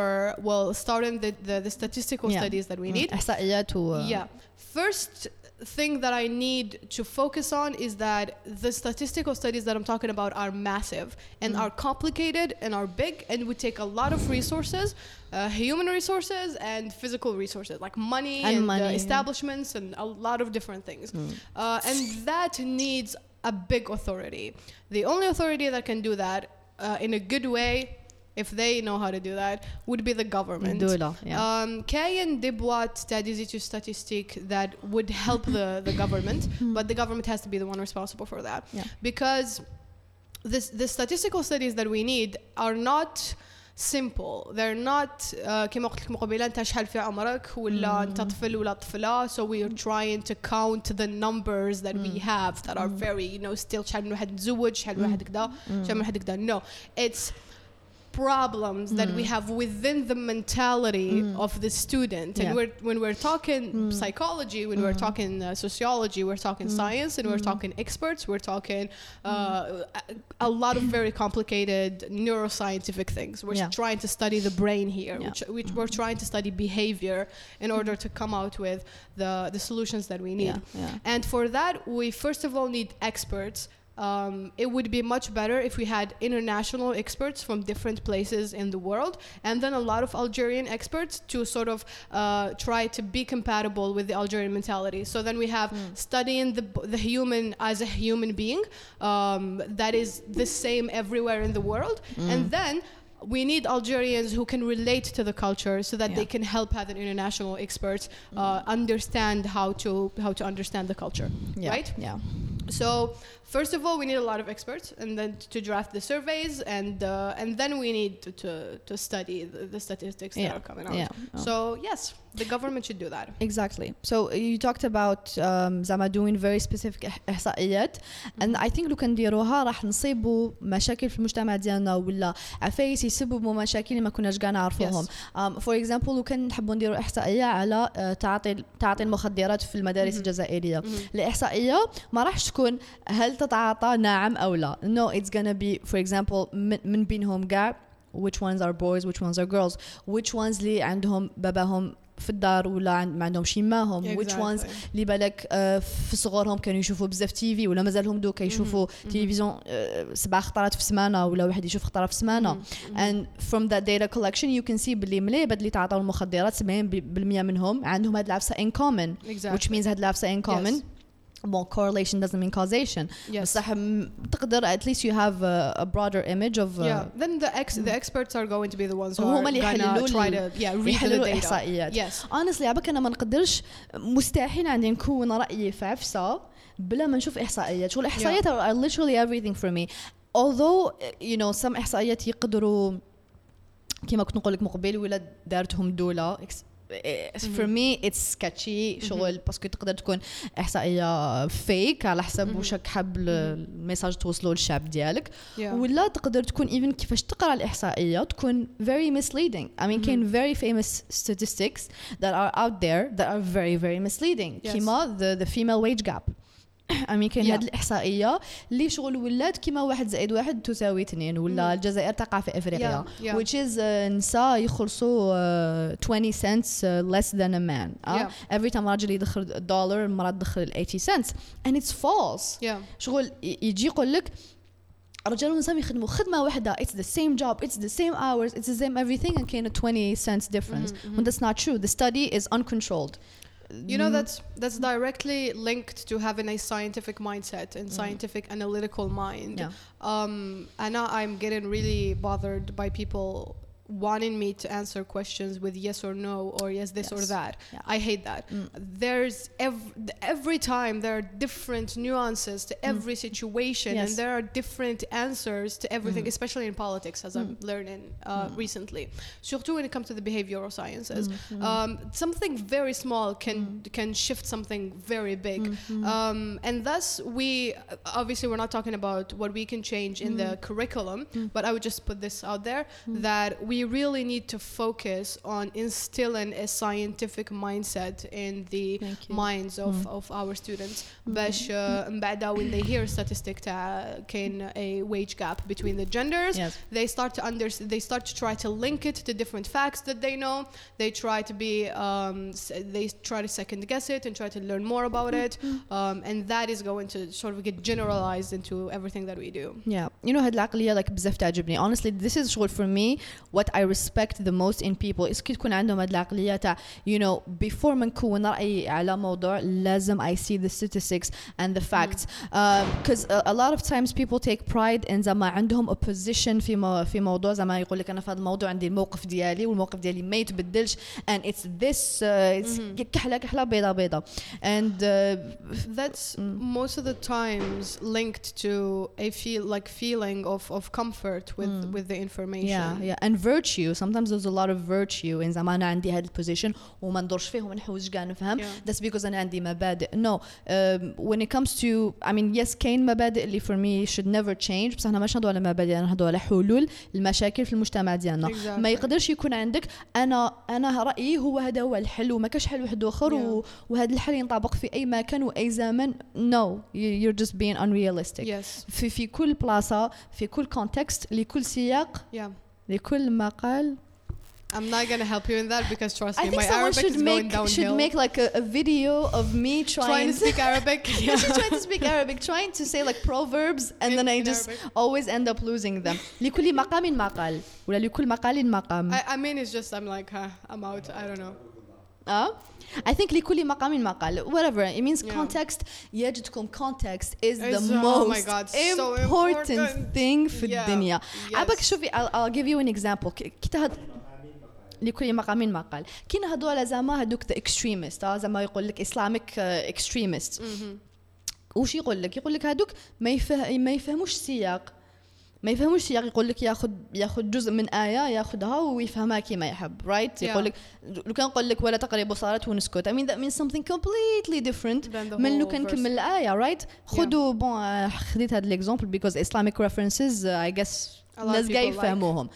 well starting the the, the statistical Yeah. studies that we need? إحصائيات و Yeah. First thing that I need to focus on is that the statistical studies that I'm talking about are massive and are complicated and are big and would take a lot of resources, uh, human resources and physical resources like money And and, money, uh, establishments and a lot of different things. Uh, and that needs a big authority. The only authority that can do that uh, in a good way if they know how to do that would be the government الدولة yeah. um, كاين دي بواط تاع ديزيتو statistic that would help the, the government but the government has to be the one responsible for that Yeah. because this the statistical studies that we need are not simple they're not uh, كما قلت لك مقابلا انت شحال في عمرك ولا انت طفل ولا طفله so we are trying to count the numbers that we have that are very you know still شحال من واحد متزوج شحال من واحد كذا شحال من واحد كذا no it's problems that we mm. have within the mentality mm. of the student. And Yeah. we're, when we're talking mm. psychology when we're mm-hmm. talking uh, sociology we're talking science and we're talking experts we're talking uh, a, a lot of very complicated neuroscientific things. We're Yeah. trying to study the brain here Yeah. which, which we're trying to study behavior in order to come out with the, the solutions that we need. And for that, we first of all need experts. Um, it would be much better if we had international experts from different places in the world, and then a lot of Algerian experts to sort of uh, try to be compatible with the Algerian mentality. So then we have studying the the human as a human being um, that is the same everywhere in the world, and then we need Algerians who can relate to the culture so that Yeah. they can help other international experts uh, understand how to how to understand the culture, Yeah, right? Yeah. So first of all, we need a lot of experts, and then to draft the surveys, and uh, and then we need to to, to study the, the statistics that Yeah, are coming out. yeah, oh. So yes, the government should do that. Exactly. So you talked about um, زعما doing very specific إح- إحصائيات and I think لو كنديروها راح نصيبوا مشاكل في المجتمع ديالنا ولا عفايس يسببوا مشاكل ما كناش كاع نعرفوهم. Um, for example لو كان نحبوا نديروا إحصائية على uh, تعاطي تعاطي المخدرات في المدارس الجزائرية. الإحصائية ما راحش تكون هل تتعاطى نعم أو لا. No it's gonna be for example من, من بينهم كاع which ones are boys which ones are girls. Which ones اللي عندهم باباهم في الدار ولا عند ما عندهمش يماهم which ones. اللي بالك آه، في صغورهم كانوا يشوفوا بزاف تي في ولا مازالهم دوكا يشوفوا تلفزيون آه، سبع خطرات في السمانه ولا واحد يشوف خطرة في السمانه and from that data collection you can see باللي ملي اللي تعاطوا المخدرات 70% منهم عندهم هاد العفسة in common. Exactly. which means هاد العفسة in common. Yes. Well, correlation doesn't mean causation. Yes. بصح تقدر at least you have a, a broader image of uh, yeah. Then the ex the experts are going to be the ones who are gonna يحللوا try to yeah read the data. Yes. honestly عبك أنا ما نقدرش مستحيل عندي نكون رايي في عفسه بلا ما نشوف احصائيات شغل الاحصائيات are, are literally everything for me although you know some احصائيات يقدروا كما كنت نقول لك مقبل ولا دارتهم دوله for me it's sketchy شغل باسكو تقدر تكون احصائيه فيك على حسب واش راك حاب ال- الميساج توصلوا للشعب ديالك. ولا تقدر تكون even كيفاش تقرا الاحصائيه تكون very misleading I mean كاين very famous statistics that are out there that are very very misleading Yes. كيما the, the female wage gap I mean كاين. هاد الاحصائيه اللي شغل ولات كيما واحد زائد واحد تساوي اثنين ولا الجزائر تقع في افريقيا Yeah, yeah. which is uh, نساء يخلصوا uh, 20 cents uh, less than a man uh? Yeah. every time راجل يدخل دولار المرأة تدخل 80 cents and it's false Yeah. شغل يجي يقول لك رجال ونساء يخدموا خدمه واحدة it's the same job it's the same hours it's the same everything and كاين 20 cents difference when that's not true the study is uncontrolled You know that's that's directly linked to having a scientific mindset and scientific analytical mind. Yeah. Um, and now I'm getting really bothered by people wanting me to answer questions with yes or no or yes this or that. Yeah. I hate that. Mm. There's every, every time there are different nuances to mm. every situation Yes. and there are different answers to everything, mm. especially in politics as I'm learning uh, recently. Surtout when it comes to the behavioral sciences. Mm-hmm. Mm-hmm. Um, something very small can can shift something very big. Mm-hmm. Um, and thus we obviously we're not talking about what we can change in the curriculum, but I would just put this out there that we really need to focus on instilling a scientific mindset in the Thank you. minds of, of our students باش uh, من بعدها when they hear statistic تاع كاين a wage gap between the genders Yes. they start to under they start to try to link it to different facts that they know they try to be um, s- they try to second guess it and try to learn more about it um, and that is going to sort of get generalized into everything that we do Yeah, you know هاد العقلية like بزاف تعجبني. Honestly, this is شغل for me what what I respect the most in people is كي تكون عندهم هاد العقلية تاع you know before ما نكون رأيي على موضوع لازم I see the statistics and the facts because a, a lot of times people take pride in زعما عندهم a position في مو في موضوع زعما يقول لك أنا في هذا الموضوع عندي الموقف ديالي والموقف ديالي ما يتبدلش and it's this uh, it's كحلة كحلة بيضة بيضة and uh, That's most of the times linked to a feel like feeling of, of comfort with with the information. Yeah, yeah, and virtue. Sometimes there's a lot of virtue in زعما أنا عندي هذا البوزيشن وما ندورش فيه ونحوس كاع نفهم. Yeah. That's because أنا عندي مبادئ. No, um, when it comes to, I mean, yes, كاين مبادئ اللي for me should never change بس إحنا مش نهضوا على مبادئ أنا نهضوا على حلول المشاكل في المجتمع ديالنا. Exactly. ما يقدرش يكون عندك أنا أنا رأيي هو هذا هو الحل وما كاش حل واحد آخر و- وهذا الحل ينطبق في أي مكان وأي زمن. No, you- you're just being unrealistic. Yes. في في كل بلاصة في كل كونتكست لكل سياق Yeah. لكل مقال I'm not gonna help you in that because trust I me, think my someone Arabic should is going make downhill. should make like a, a video of me trying, trying to speak Arabic. Yeah, she's trying to speak Arabic, trying to say like proverbs, and In- then I in just Arabic. always end up losing them. لكل مقام مقال ولا لكل مقال مقام. I, I mean, it's just I'm like, huh, I'm out. I don't know. اه I think لكل مقام مقال whatever it means Yeah. context يجدكم context is the It's- oh my most God, so important important. thing في Yeah. الدنيا Yes. عبك شوفي I'll, I'll give you an example كي تهد لكل مقام مقال كي على زعما هذوك the extremist آه زعما يقول لك Islamic uh, extremists وش يقول لك يقول لك هذوك ما يفه... ما يفهموش السياق ما يفهموش السياق يقول لك ياخذ ياخذ جزء من إيه ياخذها ويفهمها كيما يحب رايت right? Yeah. يقول لك لو كان قال لك ولا تقربوا صلاة ونسكت I mean that means something completely different Than the من لو كان. نكمل الايه رايت خذوا بون خديت هذا الاكزامبل because Islamic references uh, I guess الناس قاع like. يفهموهم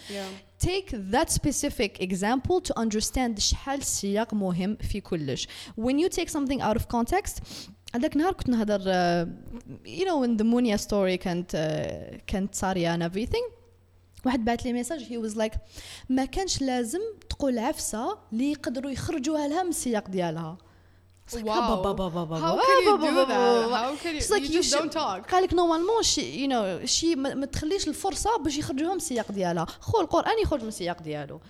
take that specific example to understand شحال السياق مهم في كلش when you take something out of context هذاك النهار كنت نهضر يو نو ان ذا مونيا ستوري كانت آه، كانت صارية ان everything. واحد بعث لي ميساج هي واز لايك ما كانش لازم تقول عفسة اللي يقدروا يخرجوها لها من السياق ديالها. It's like, Wow. How can you do that? How can you? She's like, you you just should- don't talk. قال لك نورمالمون شي يو نو شي ما تخليش الفرصة باش يخرجوها من السياق ديالها خو القرآن يخرج من السياق ديالو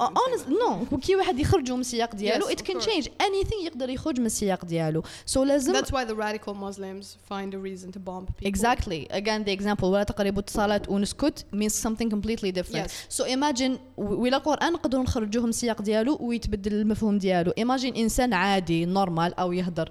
honest no كي واحد يخرجوا من السياق ديالو it can change anything يقدر يخرج من السياق ديالو so لازم That's why the radical Muslims find a reason to bomb people. Exactly. Again, the example ولا تقربوا الصلاة ونسكت means something completely different. Yes. So imagine ولا القرآن نقدروا نخرجوه من السياق ديالو ويتبدل المفهوم ديالو. Imagine إنسان عادي نورمال أو يهدر.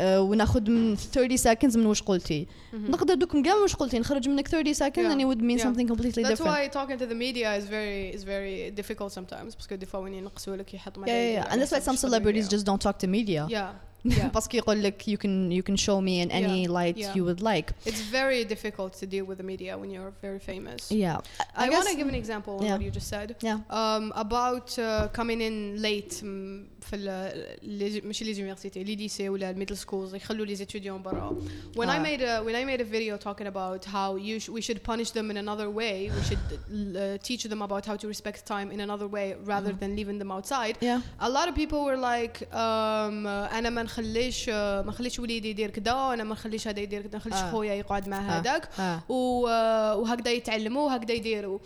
آه، وناخذ من 30 seconds من واش قلتي نقدر دوك كاع من واش قلتي نخرج منك 30 seconds Yeah. and it would mean Yeah. something completely That's different. why talking to the media is very is very difficult sometimes because des fois وين ينقصوا لك يحطوا Yeah, yeah, yeah. And that's why some celebrities just don't talk to media. yeah yeah باسكو يقول لك you can you can show me in any Yeah, light yeah. you would like. it's very difficult to deal with the media when you're very famous Yeah. I, want to guess- give an example on Yeah. what you just said Yeah. um, about uh, coming in late mm, في ال- لي- ماشي لي زونيفرسيتي لي ليسي ولا الميدل سكولز يخلوا لي ستوديون برا when I Ah. made a when I made a video talking about how you sh- we should punish them in another way we should uh, teach them about how to respect time in another way rather than leaving them outside Yeah. a lot of people were like um, uh, انا ما نخليش uh, ما نخليش وليدي يدير كذا انا ما نخليش هذا يدير كذا ما نخليش آه. خويا يقعد مع آه. هذاك آه. و- uh, وهكذا يتعلموا وهكذا يديروا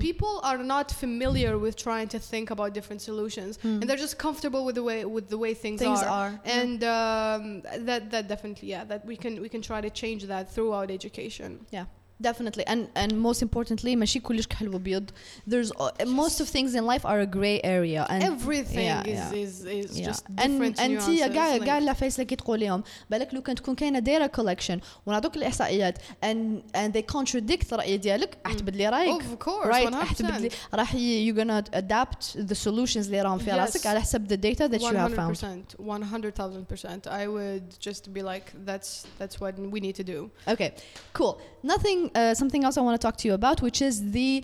people are not familiar with trying to think about different solutions and they're just comfortable with the way with the way things, Things are, are, yeah. and um, that that definitely yeah that we can we can try to change that throughout education. Yeah, definitely. And and most importantly, ماشي كلش كحل وبيض. There's uh, most of things in life are a gray area and everything Yeah, is, yeah. is is Yeah. just and different انت nuances كاع like- كاع العفايس اللي كي تقوليهم بالك لو كان تكون كاينه دايره كولكشن ونعطوك الاحصائيات and and they contradict الراي ديالك راح تبدلي رايك Of course, right راح 100%. تبدلي راح ي- you're gonna adapt the solutions اللي راهم في Yes. راسك على حسب the data that you have found 100%, 100,000%. I would just be like, that's that's what we need to do. Okay, cool. Nothing, uh, something else I want to talk to you about, which is the.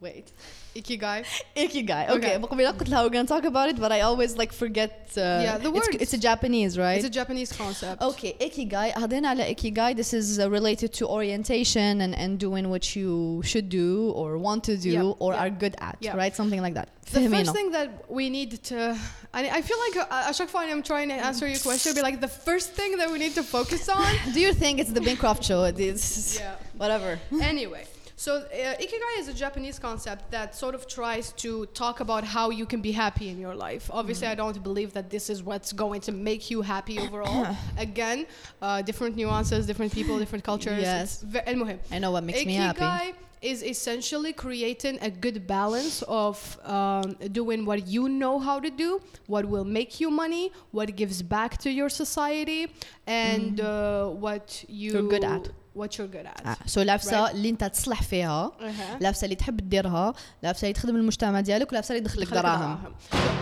Wait. Ikigai. Ikigai. Okay, Okay. بقبل قلت لها we're gonna talk about it, but I always like forget. Uh, Yeah, the it's, words. it's a Japanese, right? It's a Japanese concept. Okay, ikigai. هضينا على ikigai. This is uh, related to orientation and, and doing what you should do or want to do Yeah, or yeah. are good at, Yeah. right? Something like that. The فهمينا. first thing that we need to, I, I feel like uh, Ashok Fine, I'm trying to answer your question, be like the first thing that we need to focus on. Do you think it's the Bancroft show? It's Yeah. whatever. anyway, So uh, ikigai is a Japanese concept that sort of tries to talk about how you can be happy in your life. Obviously, mm. I don't believe that this is what's going to make you happy overall. Again, uh, different nuances, different people, different cultures. Yes. Ve- I know what makes ikigai me happy is essentially creating a good balance of um, doing what you know how to do, what will make you money, what gives back to your society, and mm. uh, what you are good at. What you're good at. آه. سو لابسة. اللي انت تصلح فيها Uh-huh. لابسة اللي تحب تديرها لابسة اللي تخدم المجتمع ديالك ولابسة اللي خليك دراهم.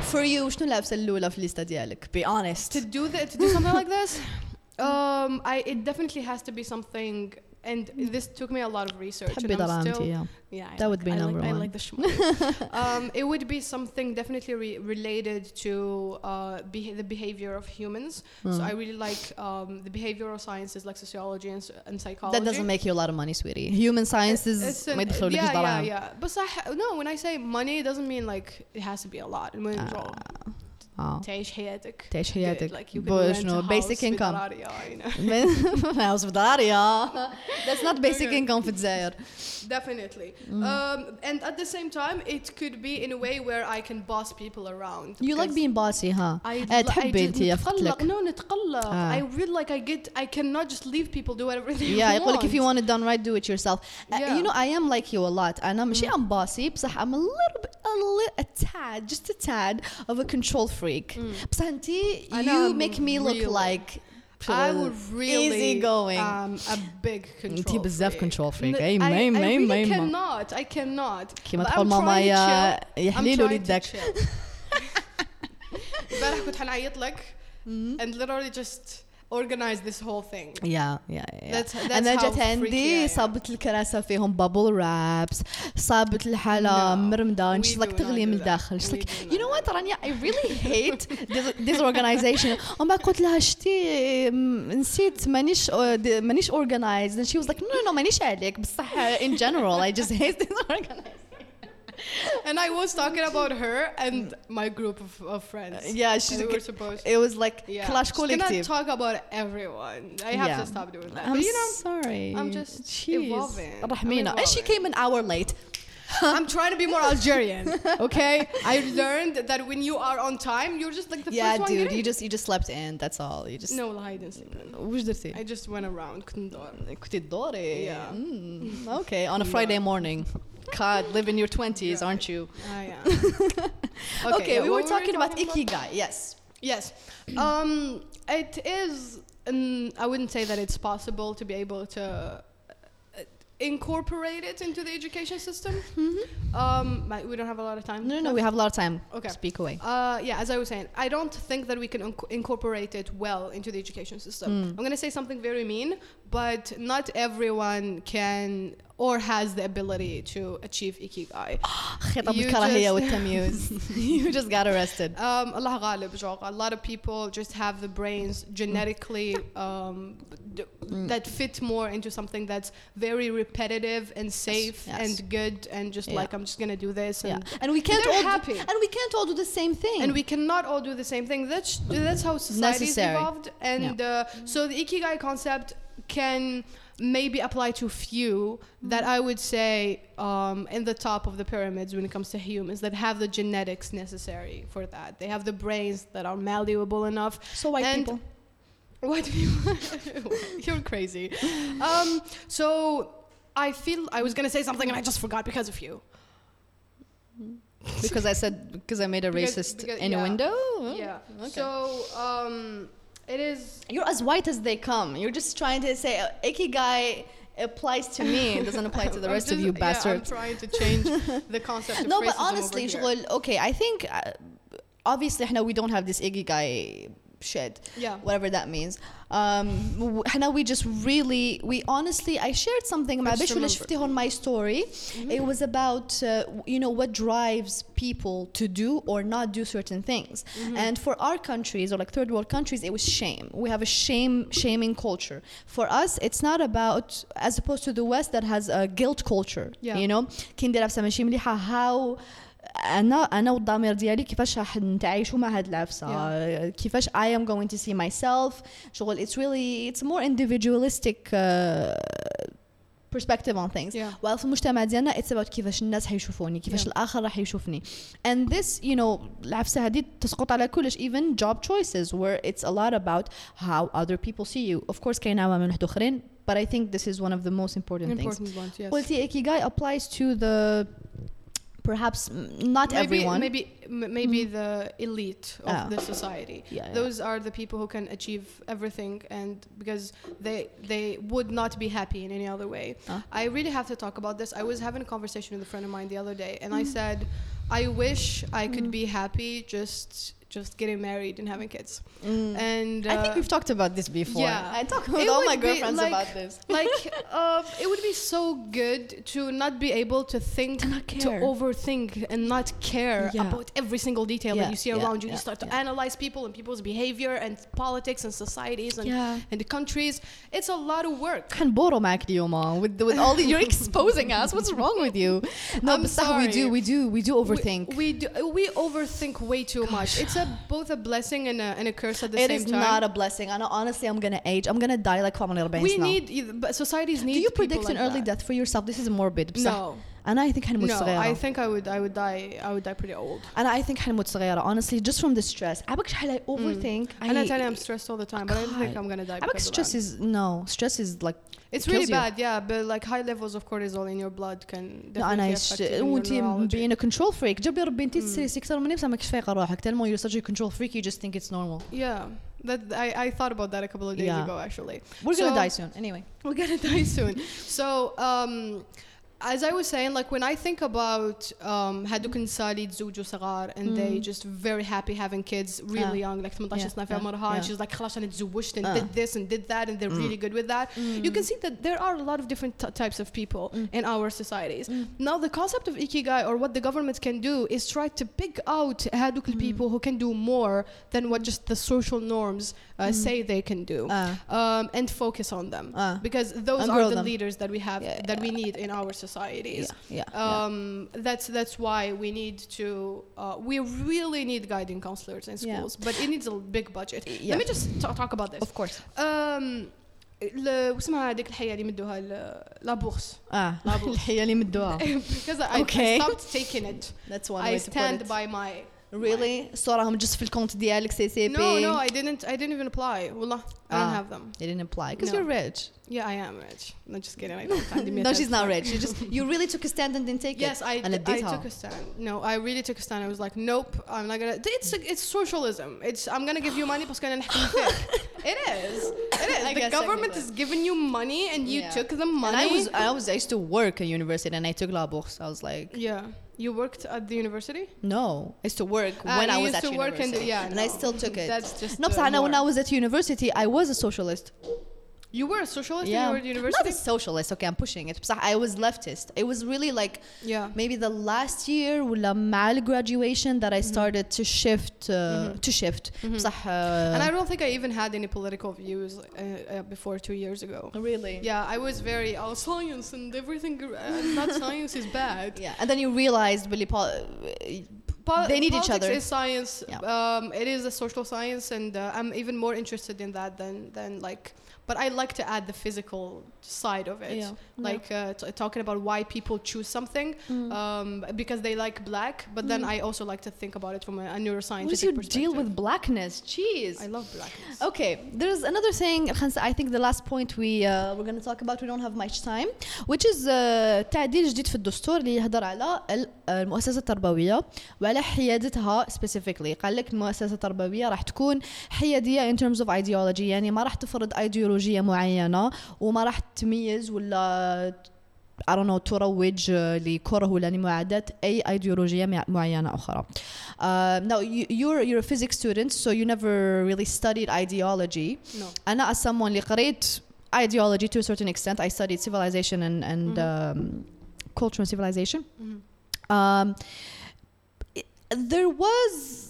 فور يو شنو لابسه الأولى في الليستة ديالك بي To اونست do that, to do something like this, um, I it definitely has to be something. and this took me a lot of research. And I'm still, yeah. yeah that like, would be I number like, one. I like the um, it would be something definitely re- related to uh, the behavior of humans. Mm. So hmm. I really like um, the behavioral sciences like sociology and, and, psychology. That doesn't make you a lot of money, sweetie. Human sciences. Uh, An, yeah, yeah, yeah. But no, when I say money, it doesn't mean like it has to be a lot. Uh, تعيش حياتك. تعيش good, حياتك Like you can بو- rent شنو a basic house income بدراريا, you know. هاوس بداريا that's not basic Okay. income في الجزائر Definitely. Mm. Um, and at the same time, it could be in a way where I can boss people around. you like because being bossy ها I, آه، I تحبي just انت يفتلك نتقلق no نتقلق آه. I feel like I get I cannot just leave people do whatever they Yeah, want يقول لك if you want it done right, do it yourself. Uh, Yeah. you know, I am like you a lot. أنا ماشي I'm bossy بصح I'm a little bit, a little, a tad, just a tad of a control freak. بصح أنت أنا you I'm make me look really- like I would really easy going. um, a big control أنت بزاف freak. control freak. N- أي I, ما I ما really ما ما cannot I cannot كيما But تقول I'm ماما trying to يا chill. يحليل I'm trying to وليدك chill. امبارح كنت حنعيط لك and literally just organize this whole thing يا يا يا That's- that's أنا I عندي. صابت الكراسه فيهم بابل رابس صابت الحاله No, مرمده like تغلي من. الداخل do you know what رانيا I really hate this, this organization وما قلت لها شتي نسيت مانيش مانيش organized and she was like no no no مانيش عليك بصح in general I just hate this organization and I was talking about her and my group of, of friends yeah And she's we were supposed it was like yeah. clash Just cannot collective talk about everyone. I have Yeah. to stop doing that. I'm but you know, sorry I'm just Jeez. evolving. I'm رحمينا and she evolving. came an hour late I'm trying to be more Algerian. Okay, I learned that when you are on time, you're just like the yeah first one. dude getting- you just you just slept in that's all you just No, I didn't sleep in. وش درتي؟ I just went around. couldn't do it. كنتي تدوري Yeah. Mm, okay on a Friday morning God live in your 20s aren't you Ah, yeah. okay, yeah, we were talking about ikigai yes Yes. Um, it is. Um, I wouldn't say that it's possible to be able to uh, incorporate it into the education system. Um, but we don't have a lot of time. Mm-hmm. no no no we have a lot of time Okay. speak away Uh, yeah, as I was saying, I don't think that we can inc- incorporate it well into the education system. Mm. I'm going to say something very mean, but not everyone can or has the ability to achieve ikigai. خطاب You الكراهية just- والتمييز you just got arrested Um, Allah غالب, genre. A lot of people just have the brains genetically um, d- Mm. that fit more into something that's very repetitive and safe yes. and good and just Yeah. like I'm just gonna do this and yeah and we can't they're all do, happy. and we can't all do the same thing and we cannot all do the same thing. That's that's how society's Necessary. evolved, and uh, so the ikigai concept can maybe apply to few that I would say um, in the top of the pyramids when it comes to humans that have the genetics necessary for that. They have the brains that are malleable enough. so white and- people White people, you're crazy. Um, so I feel I was gonna say something and I just forgot because of you. because I said because I made a Because- racist because- in yeah. window Yeah. okay. So um, it is. You're as white as they come. You're just trying to say uh, ikigai applies to me. It doesn't apply to the rest just, of you bastards. Yeah, I'm trying to change the concept. no, but honestly, okay. I think uh, obviously, we don't have this ikigai shed yeah. whatever that means. Um Hannah, we just really we honestly i shared something I just on my story. Mm-hmm. it was about uh, you know what drives people to do or not do certain things. Mm-hmm. and for our countries or like third world countries it was shame. We have a shame shaming culture. For us it's not about as opposed to the west that has a guilt culture yeah. you know? How انا انا والضمير ديالي كيفاش راح نتعايشوا مع هاد العفسه كيفاش I am going to see myself شغل it's really it's more individualistic uh, perspective on things Yeah. while في المجتمع ديالنا it's about كيفاش الناس حيشوفوني كيفاش Yeah. الآخر راح يشوفني and this you know العفسة هذه تسقط على كلش even job choices where it's a lot about how other people see you of course كاين عوامل واحد أخرين but I think this is one of the most important, things Important ones, yes. قلتي ikigai applies to the perhaps not maybe, everyone Maybe m- maybe the elite of Ah. the society. Yeah, yeah. Those are the people who can achieve everything, and because they they would not be happy in any other way. Ah. I really have to talk about this. I was having a conversation with a friend of mine the other day, and Mm. I said, I wish I could be happy just just getting married and having kids. Mm. And uh, I think uh, we've talked about this before. Yeah, I talk with it all my girlfriends like, about this. Like, uh, it would be so good to not be able to think, to, to overthink, and not care yeah. about every single detail yeah. that you see yeah. around you. you start to analyze people and people's behavior and politics and societies and, and the countries. It's a lot of work. Can borromak with with all the, you're exposing us. What's wrong with you? No, I'm sorry. we do, we do, we do overthink. We, we do, we overthink way too Gosh. much. It's a both a blessing and a, and a curse at the it same time. It is not a blessing. I know, honestly, I'm gonna age. I'm gonna die like Juan little Banks. We now. need, but societies need. Do you predict an like early that. death for yourself? This is morbid. No أنا I think حنموت no صغيرة I think I would I would die I would die pretty old أنا I think حنموت صغيرة honestly just from the stress عبك شحال I overthink and I I tell you I'm stressed all the time but I don't think God. I'm gonna die عبك because of stress that. is no stress is like It's kills really you. bad, yeah, but like high levels of cortisol in your blood can لا انا definitely affect you in your وانت neurology. being a control freak جربي ربي انت تستريسي اكثر مني بس ماكش فايقه روحك تلمو you're such a control freak you just think it's normal Yeah, that I, I thought about that a couple of days Yeah. ago actually. we're gonna So- die soon anyway We're gonna die soon. So um, as I was saying, like when I think about um, هادوك النساء اللي يتزوجوا صغار and they just very happy having kids really Ah. young like 18 Yeah, سنة في yeah, عمرها and yeah. she's like خلاص أنا تزوجت and Ah. did this and did that and they're really good with that. You can see that there are a lot of different t- types of people in our societies. Now the concept of ikigai or what the government can do is try to pick out هادوك people who can do more than what just the social norms uh, say they can do Ah. um, and focus on them Ah. because those And are grow the them. leaders that we have Yeah, that we yeah, need in our societies. yeah, yeah, Um, That's that's why we need to uh, we really need guiding counselors in Yeah. schools, but it needs a big budget. Yeah. Let me just ta- talk about this. of course Um, ل- واسمها هذيك الحية اللي مدوها ل- لا بورس اه لابوس. الحية اللي مدوها because I, Okay. I stopped taking it. that's one I way to put stand it by my really صراهم just في الكونت ديالك سي سي بي No, no, I didn't. I didn't even apply. والله, I Ah. didn't have them. they didn't apply because No. you're rich Yeah, I am rich. No, just kidding. I don't. عندي no 100,000 she's not francs. rich you just you really took a stand and didn't take Yes, it I, and I اديتها took a stand. No, I really took a stand. I was like, nope, I'm not gonna. It's it's socialism. It's I'm gonna give you money بس كان نحكي فيك. It is. It is. I the guess government technically. is giving you money and you Yeah. took the and money. I was I was I used to work at university and I took La Bourse I was like yeah. You worked at the university? No, I used to work Ah, when I was at to work in the- university, yeah, and I still took it. That's just, no, uh, when I was at university, I was a socialist. You were a socialist yeah. you were at university? Not a socialist, okay, I'm pushing it. I was leftist. It was really like yeah. maybe the last year mal graduation that I mm-hmm. started to shift uh, mm-hmm. to shift. Mm-hmm. and I uh, don't think I even had any political views uh, uh before 2 years ago. Oh, really? Yeah, I was very all oh, science and everything uh, not science is bad. Yeah. And then you realized really Po- they need each other. Politics is science. Yeah. Um, it is a social science, and uh, I'm even more interested in that than than like But I like to add the physical side of it, Yeah. like uh, t- talking about why people choose something Mm. um, because they like black. But then I also like to think about it from a, a neuroscientific what is your perspective. deal with blackness? Jeez. I love blackness. Okay, there's another thing خنسة- I think the last point we uh, we're going to talk about we don't have much time which is uh, تعديل جديد في الدستور اللي يهضر على ال- المؤسسة التربوية وعلى حيادتها specifically قال لك المؤسسة التربوية راح تكون حيادية in terms of ideology يعني ما راح تفرض ايديولوجية معينة وما راح تميز ولا I don't know تروج آه، لكره ولا لمعاداة أي أيديولوجية مع- معينة أخرى. Uh, now you, you're you're a physics student so you never really studied ideology. No. أنا as someone اللي قريت ideology to a certain extent I studied civilization and and um, culture and civilization. Um, it- there was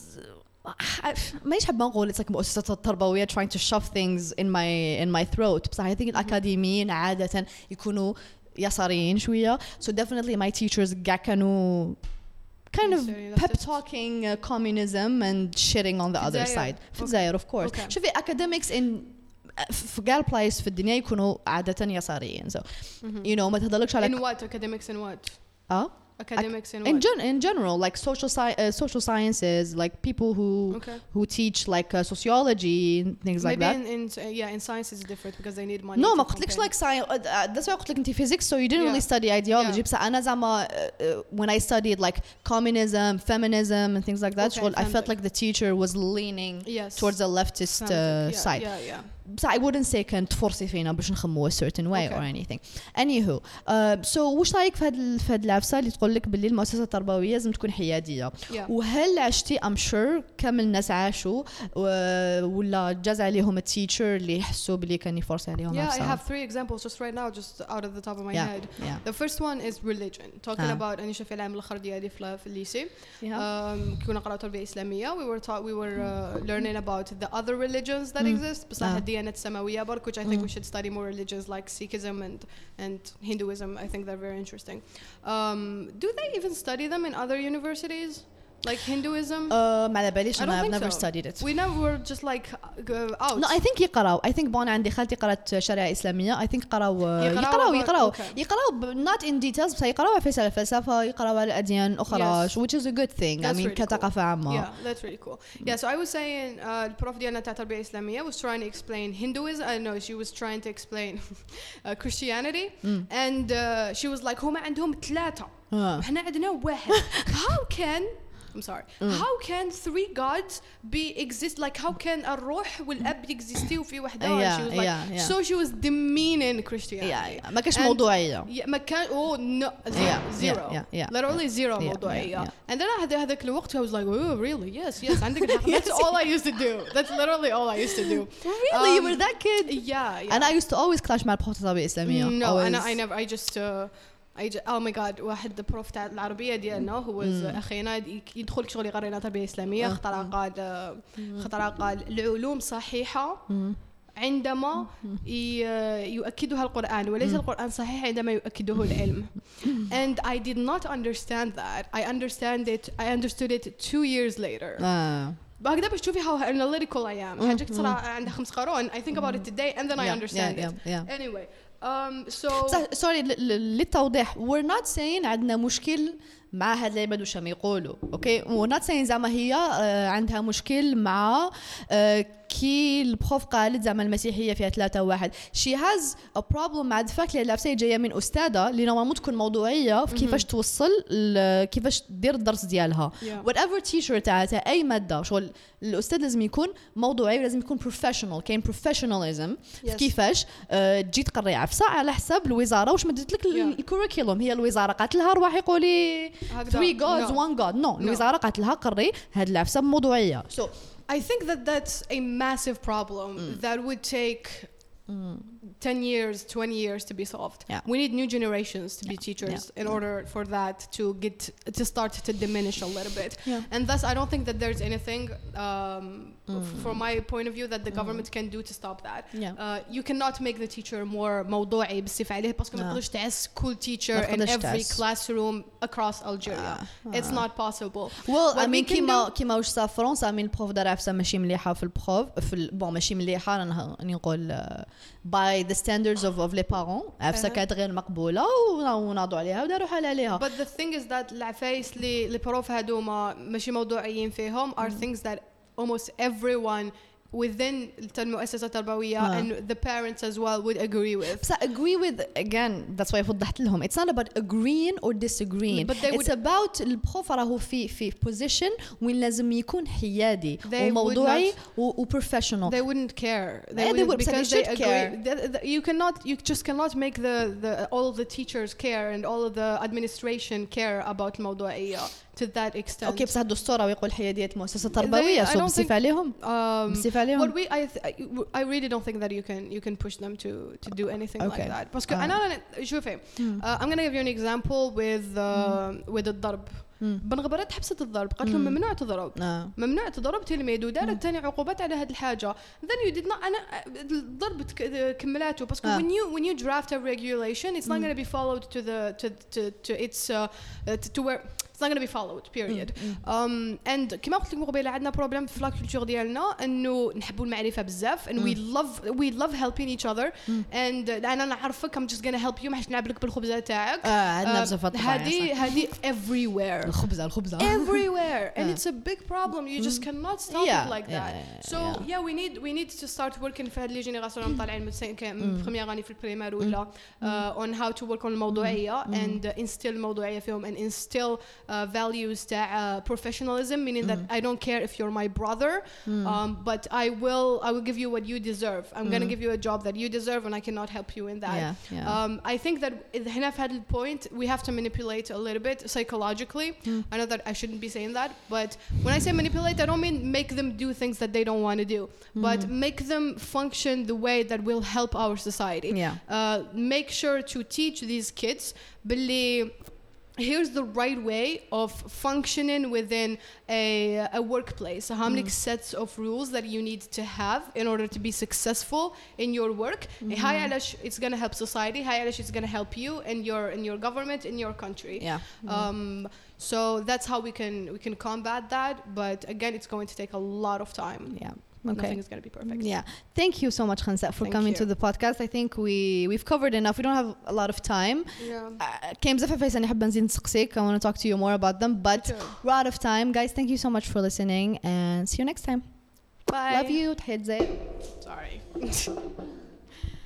مانيش حابة نقول it's like مؤسسة التربوية trying to shove things in my in my throat بس I think الأكاديميين عادة يكونوا يساريين شوية so definitely my teachers كاع كانوا kind of يساريين pep leftists. talking uh, communism and shitting on the في other الجزائر. side في Okay. الجزائر of course Okay. شوفي academics in في قال بلايس في الدنيا يكونوا عادة يساريين so you know ما تهضرلكش in على what academics in what اه academics in in, what gen- in general like social sci- uh, social sciences like people who okay who teach like uh, sociology and things like maybe that in, in yeah in science it's different because they need money no to ما قلتلكش compare. like science uh, that's why قلت لك انت physics so you didn't Yeah. really study ideology Yeah. بس انا زعما uh, uh, when I studied like communism feminism and things like that Okay, شغل I felt فهمتك. like the teacher was leaning yes towards the leftist uh, فهمتك. yeah, side yeah yeah بس I wouldn't say كانت تفرصي فينا باش نخمو a certain way Okay. or anything anywho uh, so وش رايك في هاد في هاد العفسه اللي تقول لك باللي المؤسسه التربويه لازم تكون حياديه yeah وهل عشتي ام sure كامل الناس عاشوا ولا جاز عليهم التيتشر اللي يحسوا باللي كان يفرص عليهم Yeah, I عفسة؟ have three examples just right now, just out of the top of my Yeah, head. yeah. The first one is religion. Talking Ah. about أنا شوف العام الآخر ديالي في في الليسي. Yeah. Um, كنا قراءة تربية إسلامية. We were taught we were uh, learning about the other religions that Mm. exist. بصح and at Samawiya Bark, which I think we mm. should study more religions like Sikhism and, and Hinduism. I think they're very interesting. Um, do they even study them in other universities? Like Hinduism? Uh, ما على باليش I don't انا I've think never so. studied it we never were just like uh, out. No, I think يقراو I think بون عندي خالتي قرات شريعة إسلامية I think قراو يقراو يقراو about- يقراو okay. يقراو ب- not in details بس يقراو على فلسفة الفلسفة يقراو على الأديان الأخرى Yes. which is a good thing I That's mean really كثقافة عامة Yeah, that's really cool. Yeah, so I was saying uh, البروف ديالنا تاع التربية الإسلامية was trying to explain Hinduism. I know she was trying to explain uh, Christianity, and uh, she was like هما عندهم ثلاثة آه. احنا عندنا واحد. How can I'm sorry. How can three gods be exist? Like how can الروح والأب يكزيستيو في وحدة? And Yeah, she was like, yeah, yeah. so she was demeaning Christianity. Yeah, yeah. ما كانش And- موضوعية Yeah, ما كان oh no zero, Yeah, zero. yeah, yeah, yeah, literally zero yeah, موضوعية yeah, and then هذا هذاك الوقت I was like oh really yes yes عندك الحق that's all I used to do that's literally all I used to do Really you Um, were that kid yeah yeah and I used to always clash مع البروف التربية الإسلامية no always. أنا I never I just uh, Just, oh my god واحد بروف تاع العربية ديالنا هو يك- يدخل شغل يقرينا تربية إسلامية خطر قال خطر قال العلوم صحيحة عندما يؤكدها القرآن وليس القرآن صحيح عندما يؤكده العلم. and I did not understand that. I understand it I understood it two years later. آه. هكذا باش تشوفي how analytical I am. حاجة تصرى عندها خمس قرون I think about it today and then I understand it. Anyway. Um, so سوري للتوضيح. We're not saying عندنا مشكل مع هاد العباد واش راهم يقولوا أوكي we're not saying زعما هي آه، عندها مشكل مع آه، كي البروف قالت زعما المسيحية فيها ثلاثة واحد she has a problem مع الفاكت اللي العفسه جاية من أستاذة اللي نورمالمون تكون موضوعية في كيفاش توصل كيفاش دير الدرس ديالها Yeah. whatever teacher تاع تاع أي مادة شغل الأستاذ لازم يكون موضوعي ولازم يكون professional كاين professionalism في Yes. كيفاش آه، تجي تقري عفسه على حساب الوزارة واش مدت لك Yeah. الكوريكولوم هي الوزارة قالت لها روحي قولي هكذا. 3 gods No. 1 god نو الوزارة قالت لها قري هاد العفسة موضوعية So I think that that's a massive problem that would take 10 years, 20 years to be solved. Yeah. We need new generations to be teachers in order for that to get to start to diminish a little bit. Yeah. And thus, I don't think that there's anything, um, f- from my point of view, that the government can do to stop that. Yeah. Uh, you cannot make the teacher more موضوعي بالصفة عليه باسكو ما No. تقدرش تعس كل teacher ما in تقدرش every تعس. classroom across Algeria. It's not possible. well I What we mean can كيما do- كيما واش صار في فرنسا مين البروف دار عفسه ماشي مليحه في البروف في ال- بون ماشي مليحه انا راني نقول آه، by the standards of of les parents عفسه أها. كانت غير مقبوله ونا- وناضوا عليها وداروا حال عليها But the thing is that العفايس اللي البروف هادوما ماشي موضوعيين فيهم are things that almost everyone within المؤسسة التربوية آه. and the parents as well would agree with. بس I agree with again that's why وضحت لهم it's not about agreeing or disagreeing But they it's would- about البروف راهو في في position وين لازم يكون حيادي They would وموضوعي not- و, و professional They wouldn't care. Yeah, they wouldn't would, but they because they should agree. care. The- the- you cannot, you just cannot make the, the all of the teachers care and all of the administration care about الموضوعية To that extent. أوكي بس الدستور راهو يقول حياديه المؤسسه التربويه I سو عليهم Um, بصيف عليهم what we I I really don't think that you can you can push them to to do anything Okay. like that. Ah. أنا شوفي uh, I'm gonna give you an example with uh, with الضرب. بنغبرة تحبست الضرب قالت لهم ممنوع تضرب آه. ممنوع تضرب تلميذ ودارت تاني عقوبات على هذه الحاجة then you did not أنا الضرب كملاته باسكو آه. when you when you draft a regulation it's not going to be followed to the to to, to its uh, to, to where it's not going to be followed period um, and كما قلت لكم قبيله عندنا بروبليم في لاكولتور ديالنا انه نحبوا المعرفه بزاف and we love we love helping each other and انا نعرفك I'm just going to help you ما حش نلعب لك بالخبزه تاعك آه، عندنا آه، بزاف هاد الطبايع، هذه صح. هذه everywhere الخبزه الخبزه everywhere and Yeah. it's a big problem you just cannot stop Yeah, it like yeah, that yeah, so yeah. yeah we need we need to start working في هاد لي جينيراسيون اللي طالعين من سين- كان من بروميير اني في البريمير ولا uh, on how to work on الموضوعيه and uh, instill الموضوعيه فيهم and instill uh, values تاع uh, professionalism meaning that I don't care if you're my brother um, but I will I will give you what you deserve I'm gonna give you a job that you deserve and I cannot help you in that Yeah, yeah. um, I think that هنا في هذا البوينت we have to manipulate a little bit psychologically I know that I shouldn't be saying that but when I say manipulate I don't mean make them do things that they don't want to do but make them function the way that will help our society Yeah. uh, make sure to teach these kids باللي here's the right way of functioning within a, a workplace. How many mm. sets of rules that you need to have in order to be successful in your work? Mm-hmm. Hi it's gonna help society. High Alish, it's gonna help you and your in your government in your country. Yeah. Mm-hmm. Um, so that's how we can we can combat that. But again, it's going to take a lot of time. Yeah. Okay. Nothing's going to be perfect. Yeah. Thank you so much, Khansaa, for Thank coming you. to the podcast. I think we we've covered enough. We don't have a lot of time. Yeah. كاين بزاف عفايس انا in نزيد I want to talk to you more about them, but we're out of time. Guys, thank you so much for listening and see you next time. Bye. Love you. Sorry.